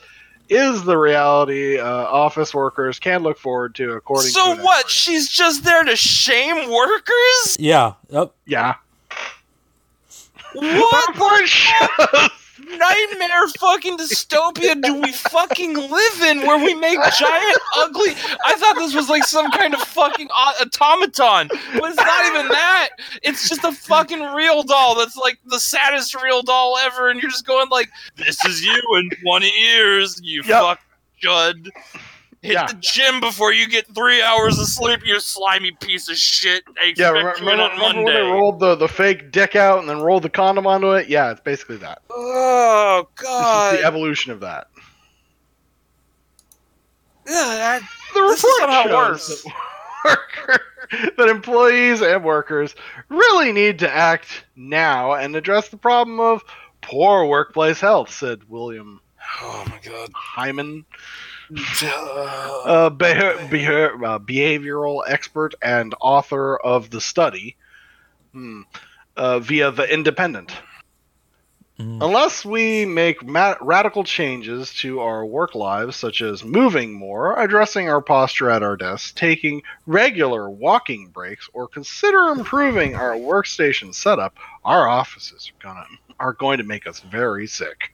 is the reality uh, office workers can look forward to. According to So an what? expert. She's just there to shame workers? Yeah. Yep. Yeah. What Report shows nightmare fucking dystopia do we fucking live in where we make giant ugly I thought this was like some kind of fucking automaton. But it's not even that. It's just a fucking real doll that's like the saddest real doll ever and you're just going like this is you in 20 years you Yep. fuck Judd hit Yeah. the gym before you get three hours of sleep you slimy piece of shit Yeah, remember, remember, when they rolled the, the fake dick out and then rolled the condom onto it? Yeah, it's basically that. oh This god is the evolution of that. Yeah, that- The This is report somehow shows worse. that, worker, (laughs) that employees and workers really need to act now and address the problem of poor workplace health, said William Oh my god. Higham, a beha- beha- uh, behavioral expert and author of the study, hmm, uh, via The Independent. Mm. Unless we make ma- radical changes to our work lives, such as moving more, addressing our posture at our desks, taking regular walking breaks, or consider improving our workstation setup, our offices are gonna are going to make us very sick.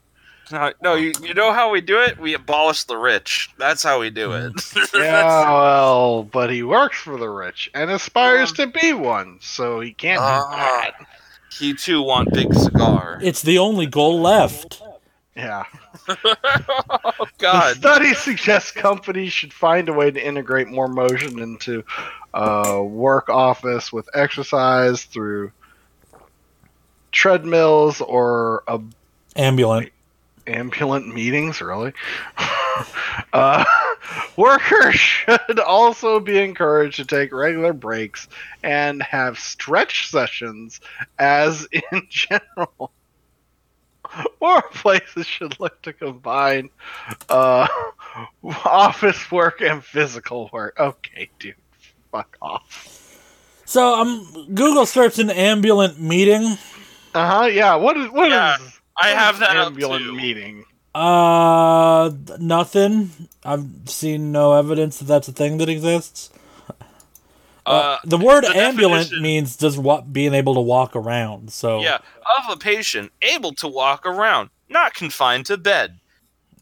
No, no, you, you know how we do it? We abolish the rich. That's how we do it. (laughs) Yeah, well, but he works for the rich and aspires to be one, so he can't do Ah. that. he too want big cigar. It's the only goal left. Yeah. (laughs) oh The God. study suggests companies should find a way to integrate more motion into uh, work office with exercise through treadmills or uh, Ambulant. Ambulant meetings. Really, (laughs) uh, workers should also be encouraged to take regular breaks and have stretch sessions, as (laughs) in general. More places should look to combine uh, office work and physical work. Okay, dude, fuck off. So um, Google searched an ambulant meeting. Uh huh. Yeah. What is what is? Yeah, I have that up ambulant meeting. Uh, nothing. I've seen no evidence that that's a thing that exists. Uh, the word the ambulant means just what being able to walk around. So yeah, of a patient able to walk around, not confined to bed.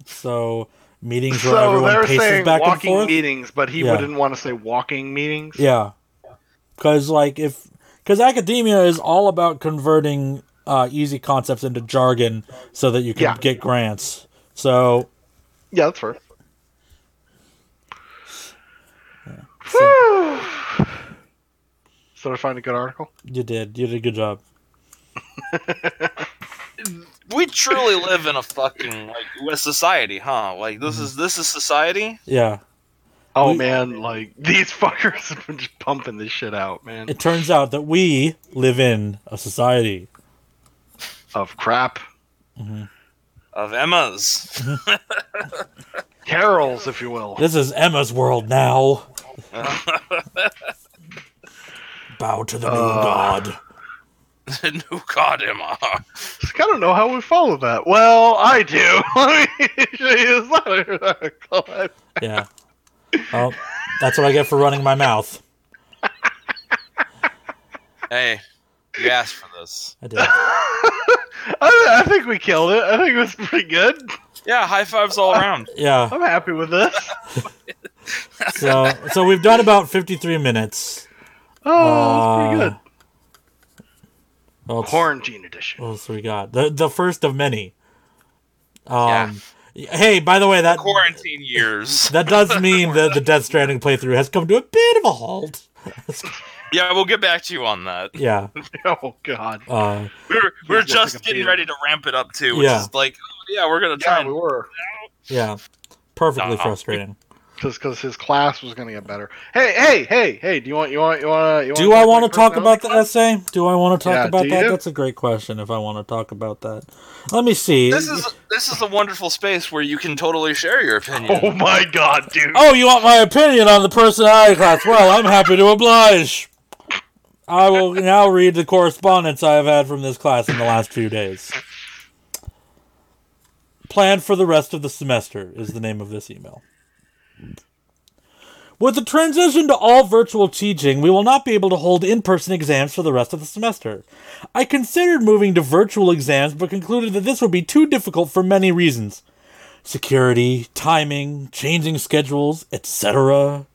So meetings where So everyone they're paces saying back and walking forth. meetings, but he Yeah. wouldn't want to say walking meetings. Yeah, because like if because academia is all about converting uh, easy concepts into jargon so that you can Yeah. get grants. So Yeah, that's fair. so (sighs) So to find a good article. you did you did a good job. (laughs) We truly live in a fucking like a society, huh? Like this is this is society. Yeah, Oh We- man, like (laughs) these fuckers have been just pumping this shit out, man. it turns out that we live in a society. Of crap. Of Emma's. (laughs) Carols, if you will. This is Emma's world now. (laughs) Bow to the new Uh. god. (laughs) The new God, Emma. I don't know how we follow that. Well, I do. Let me show you this. Yeah. Oh, that's what I get for running my mouth. Hey, you asked for this. I did. I, I think we killed it. I think it was pretty good. Yeah, high fives all around. (laughs) Yeah. I'm happy with this. So so we've done about fifty three minutes. Oh, that's pretty Uh, good. Well, Quarantine edition. what else we got? The the first of many. Um. Hey, by the way, that Quarantine years. that does (laughs) mean that the Death Stranding playthrough has come to a bit of a halt. (laughs) Yeah, we'll get back to you on that. Yeah. (laughs) Oh god. Uh. We're, we're just just like getting ready to ramp it up too, which Yeah. is like, oh, yeah, we're gonna try Yeah, we were. Yeah. Perfectly Nuh-uh. frustrating. Just because his class was gonna get better. Hey, hey, hey, hey! Do you want, you want, you want, you? Do I want to talk about the essay? Do I want to talk Yeah, about that? you? That's a great question. If I want to talk about that, let me see. This is this is a wonderful space where you can totally share your opinion. Oh my god, dude! Oh, you want my opinion on the personality class? Well, I'm happy to oblige. I will now read the correspondence I have had from this class in the last few days. Plan for the rest of the semester is the name of this email. With the transition to all virtual teaching, we will not be able to hold in person exams for the rest of the semester. I considered moving to virtual exams, but concluded that this would be too difficult for many reasons security, timing, changing schedules, etc.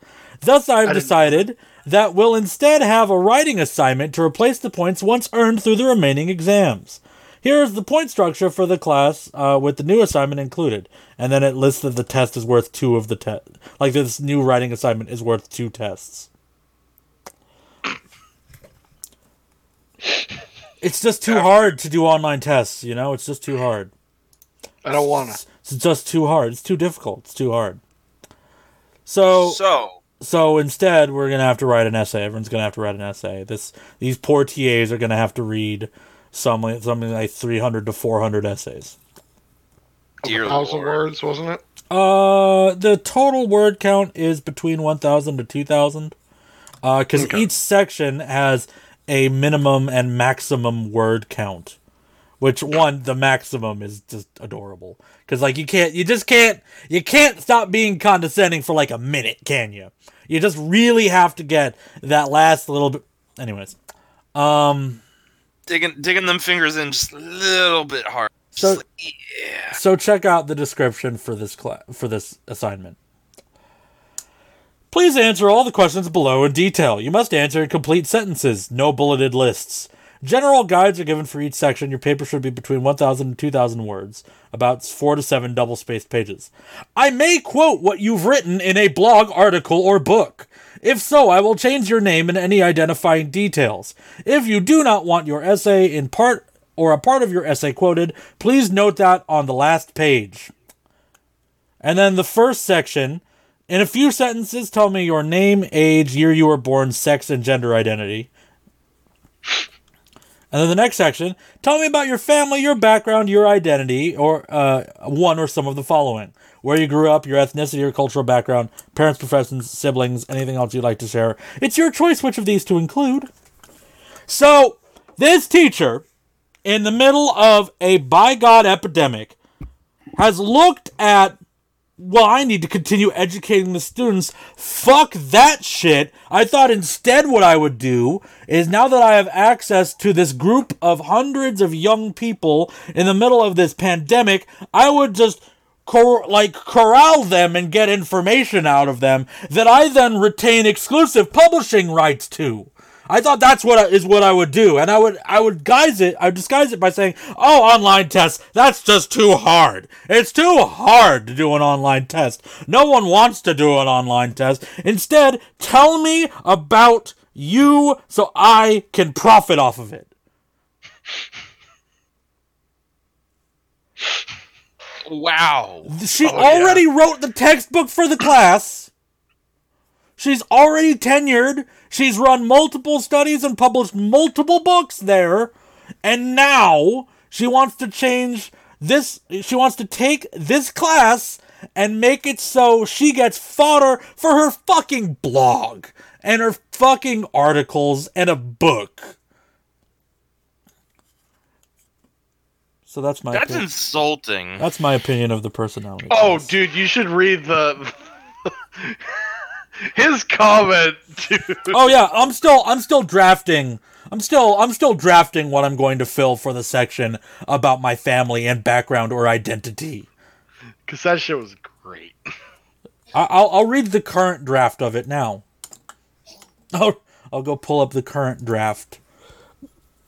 Thus, I have decided that we'll instead have a writing assignment to replace the points once earned through the remaining exams. Here's the point structure for the class uh, with the new assignment included. And then it lists that the test is worth two of the test. Like this new writing assignment is worth two tests. It's just too hard to do online tests, you know? It's just too hard. I don't wanna. It's just too hard. It's too difficult. It's too hard. So, So, so instead, we're gonna have to write an essay. Everyone's gonna have to write an essay. This these poor TAs are gonna have to read some something like three hundred to four hundred essays. dear a thousand Lord. words, wasn't it? Uh, the total word count is between one thousand to two thousand. Uh, because Okay. each section has a minimum and maximum word count. Which one? The maximum is just adorable. Because like you can't, you just can't, you can't stop being condescending for like a minute, can you? You just really have to get that last little bit. Anyways, um, digging digging them fingers in just a little bit hard. So- like, yeah. So check out the description for this class for this assignment. Please answer all the questions below in detail. You must answer in complete sentences, no bulleted lists. General guides are given for each section. Your paper should be between 1,000 and 2,000 words, about 4 to 7 double spaced pages. I may quote what you've written in a blog article or book. If so, I will change your name and any identifying details. If you do not want your essay in part or a part of your essay quoted, please note that on the last page. And then the first section, in a few sentences, tell me your name, age, year you were born, sex, and gender identity. And then the next section, tell me about your family, your background, your identity, or uh, one or some of the following. Where you grew up, your ethnicity, your cultural background, parents, professions, siblings, anything else you'd like to share. It's your choice which of these to include. So, this teacher, in the middle of a by God epidemic, has looked at well, I need to continue educating the students. Fuck that shit. I thought instead what I would do is now that I have access to this group of hundreds of young people in the middle of this pandemic, I would just cor- like corral them and get information out of them that I then retain exclusive publishing rights to. I thought that's what I, is what I would do, and I would I would guise it. I would disguise it by saying, "Oh, online tests. That's just too hard. It's too hard to do an online test. No one wants to do an online test. Instead, tell me about you so I can profit off of it." Wow. She Oh, yeah. already wrote the textbook for the class. She's already tenured. She's run multiple studies and published multiple books there. And now she wants to change this. She wants to take this class and make it so she gets fodder for her fucking blog and her fucking articles and a book. So that's my That's opinion. insulting. That's my opinion of the personality. Oh, test. dude, you should read the his comment, dude. Oh yeah, I'm still I'm still drafting. I'm still I'm still drafting what I'm going to fill for the section about my family and background or identity. Because that shit was great. I, I'll I'll read the current draft of it now. I'll I'll go pull up the current draft.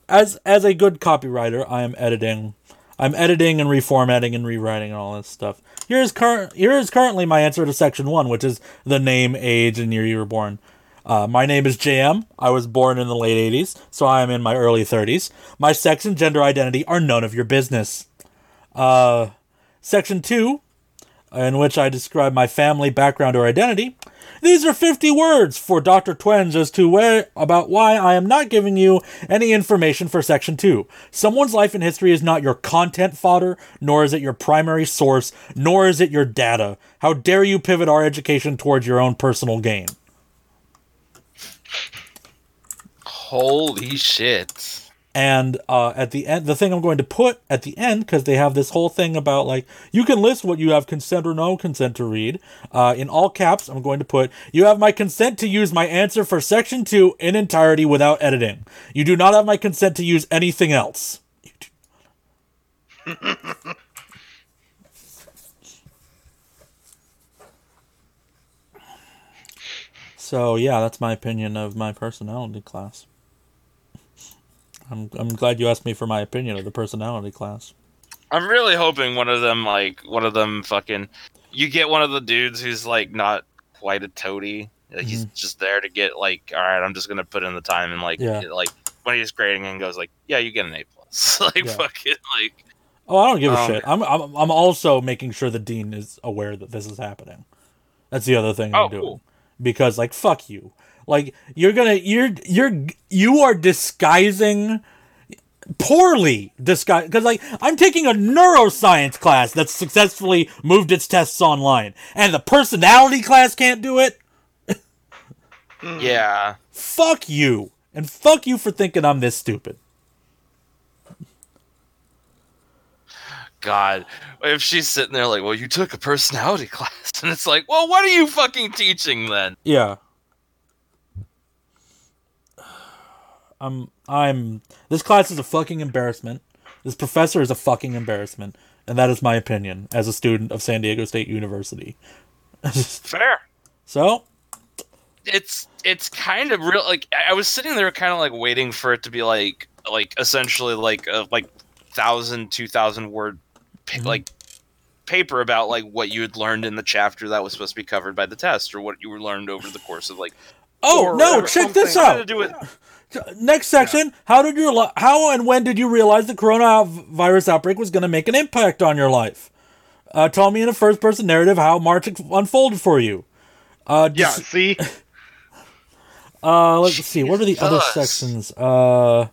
As as a good copywriter, I am editing. I'm editing and reformatting and rewriting and all this stuff. Here's current. Here is currently my answer to section one, which is the name, age, and year you were born. Uh, my name is JM. I was born in the late 80s, so I am in my early 30s. My sex and gender identity are none of your business. Uh, section 2, in which I describe my family, background, or identity. These are 50 words for Dr. Twenge as to where about why I am not giving you any information for section 2. Someone's life and history is not your content fodder, nor is it your primary source, nor is it your data. How dare you pivot our education towards your own personal gain? Holy shit. And uh, at the end, the thing I'm going to put at the end, because they have this whole thing about like you can list what you have consent or no consent to read. Uh, in all caps, I'm going to put you have my consent to use my answer for section two in entirety without editing. You do not have my consent to use anything else. (laughs) so yeah, that's my opinion of my personality class. I'm I'm glad you asked me for my opinion of the personality class. I'm really hoping one of them, like, one of them fucking. You get one of the dudes who's, like, not quite a toady. Like, He's just there to get, like, all right, I'm just going to put in the time. And, like, Yeah. like when he's grading and goes, like, yeah, you get an A. plus. (laughs) like, Yeah. fucking, like. Oh, I don't give a Um, shit. I'm, I'm I'm also making sure the dean is aware that this is happening. That's the other thing I'm Oh, doing. cool. Because like fuck you. Like you're going to you're you're you are disguising poorly disguise cuz like I'm taking a neuroscience class that's successfully moved its tests online and the personality class can't do it. (laughs) Yeah. Fuck you. And fuck you for thinking I'm this stupid. God, if she's sitting there like, well, you took a personality (laughs) class, and it's like, well, what are you fucking teaching then? Yeah. I'm I'm this class is a fucking embarrassment. This professor is a fucking embarrassment, and that is my opinion as a student of San Diego State University. (laughs) Fair. So, It's it's kind of real. Like I I was sitting there, kind of like waiting for it to be like like essentially like a like thousand two thousand word pa- Mhm. like paper about like what you had learned in the chapter that was supposed to be covered by the test or what you were learned over the course of like oh no, check this something to out. do with Next section, how did your li- how and when did you realize the coronavirus outbreak was going to make an impact on your life? Uh, tell me in a first person narrative how March unfolded for you. Uh, Yeah, dis- see? (laughs) Uh, let's see. What are the other sections? Uh,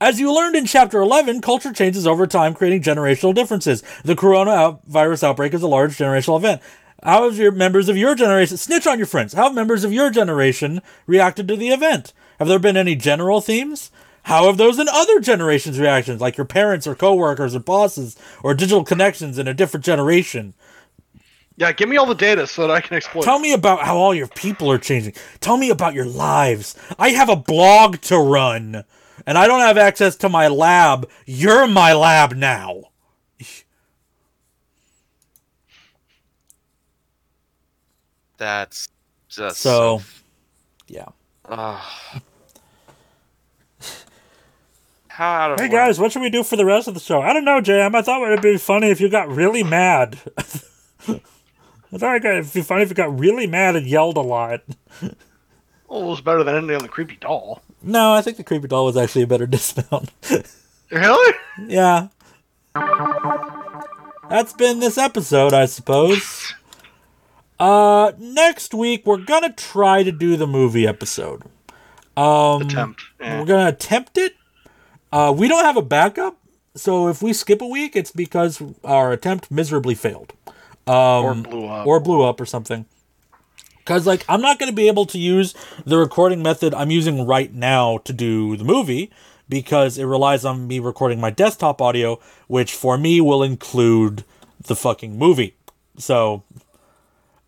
as you learned in chapter 11, culture changes over time, creating generational differences. The coronavirus outbreak is a large generational event. How have your members of your generation snitch on your friends? How have members of your generation reacted to the event? Have there been any general themes? How have those in other generations' reactions, like your parents or coworkers or bosses or digital connections in a different generation? Yeah, give me all the data so that I can exploit. Tell me about how all your people are changing. Tell me about your lives. I have a blog to run, and I don't have access to my lab. You're my lab now. that's just So, yeah. Ugh. How out of Hey whack- guys, what should we do for the rest of the show? I don't know, JM. I thought it would be funny if you got really mad. (laughs) I thought it'd be funny if you got really mad and yelled a lot. Oh, it was better than ending on the creepy doll. No, I think the creepy doll was actually a better (laughs) dismount. Really? yeah. That's been this episode, I suppose. Uh, next week we're gonna try to do the movie episode. Um, Attempt. Eh. we're gonna attempt it. Uh, we don't have a backup, so if we skip a week, it's because our attempt miserably failed. Um, or blew up. or blew up or something. Because, like, I'm not going to be able to use the recording method I'm using right now to do the movie because it relies on me recording my desktop audio, which for me will include the fucking movie. So,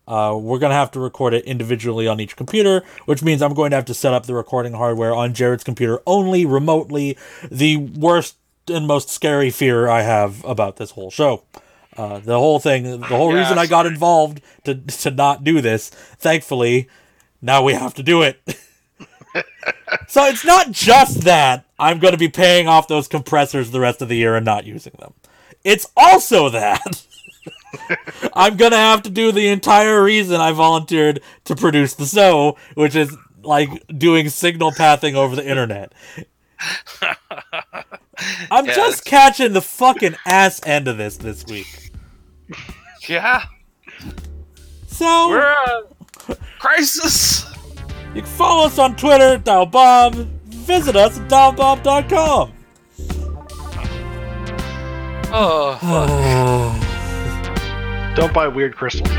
uh, we're going to have to record it individually on each computer, which means I'm going to have to set up the recording hardware on Jared's computer only remotely. The worst and most scary fear I have about this whole show. Uh, the whole thing, the whole reason I got involved to to not do this. Thankfully, now we have to do it. (laughs) so it's not just that I'm going to be paying off those compressors the rest of the year and not using them. It's also that (laughs) I'm to have to do the entire reason I volunteered to produce the show, which is like doing signal pathing over the internet. I'm Yeah, just that's- catching the fucking ass end of this this week. yeah So we're crisis you can follow us on Twitter, dialBob. Visit us at dialbob.com. oh fuck. (sighs) Don't buy weird crystals.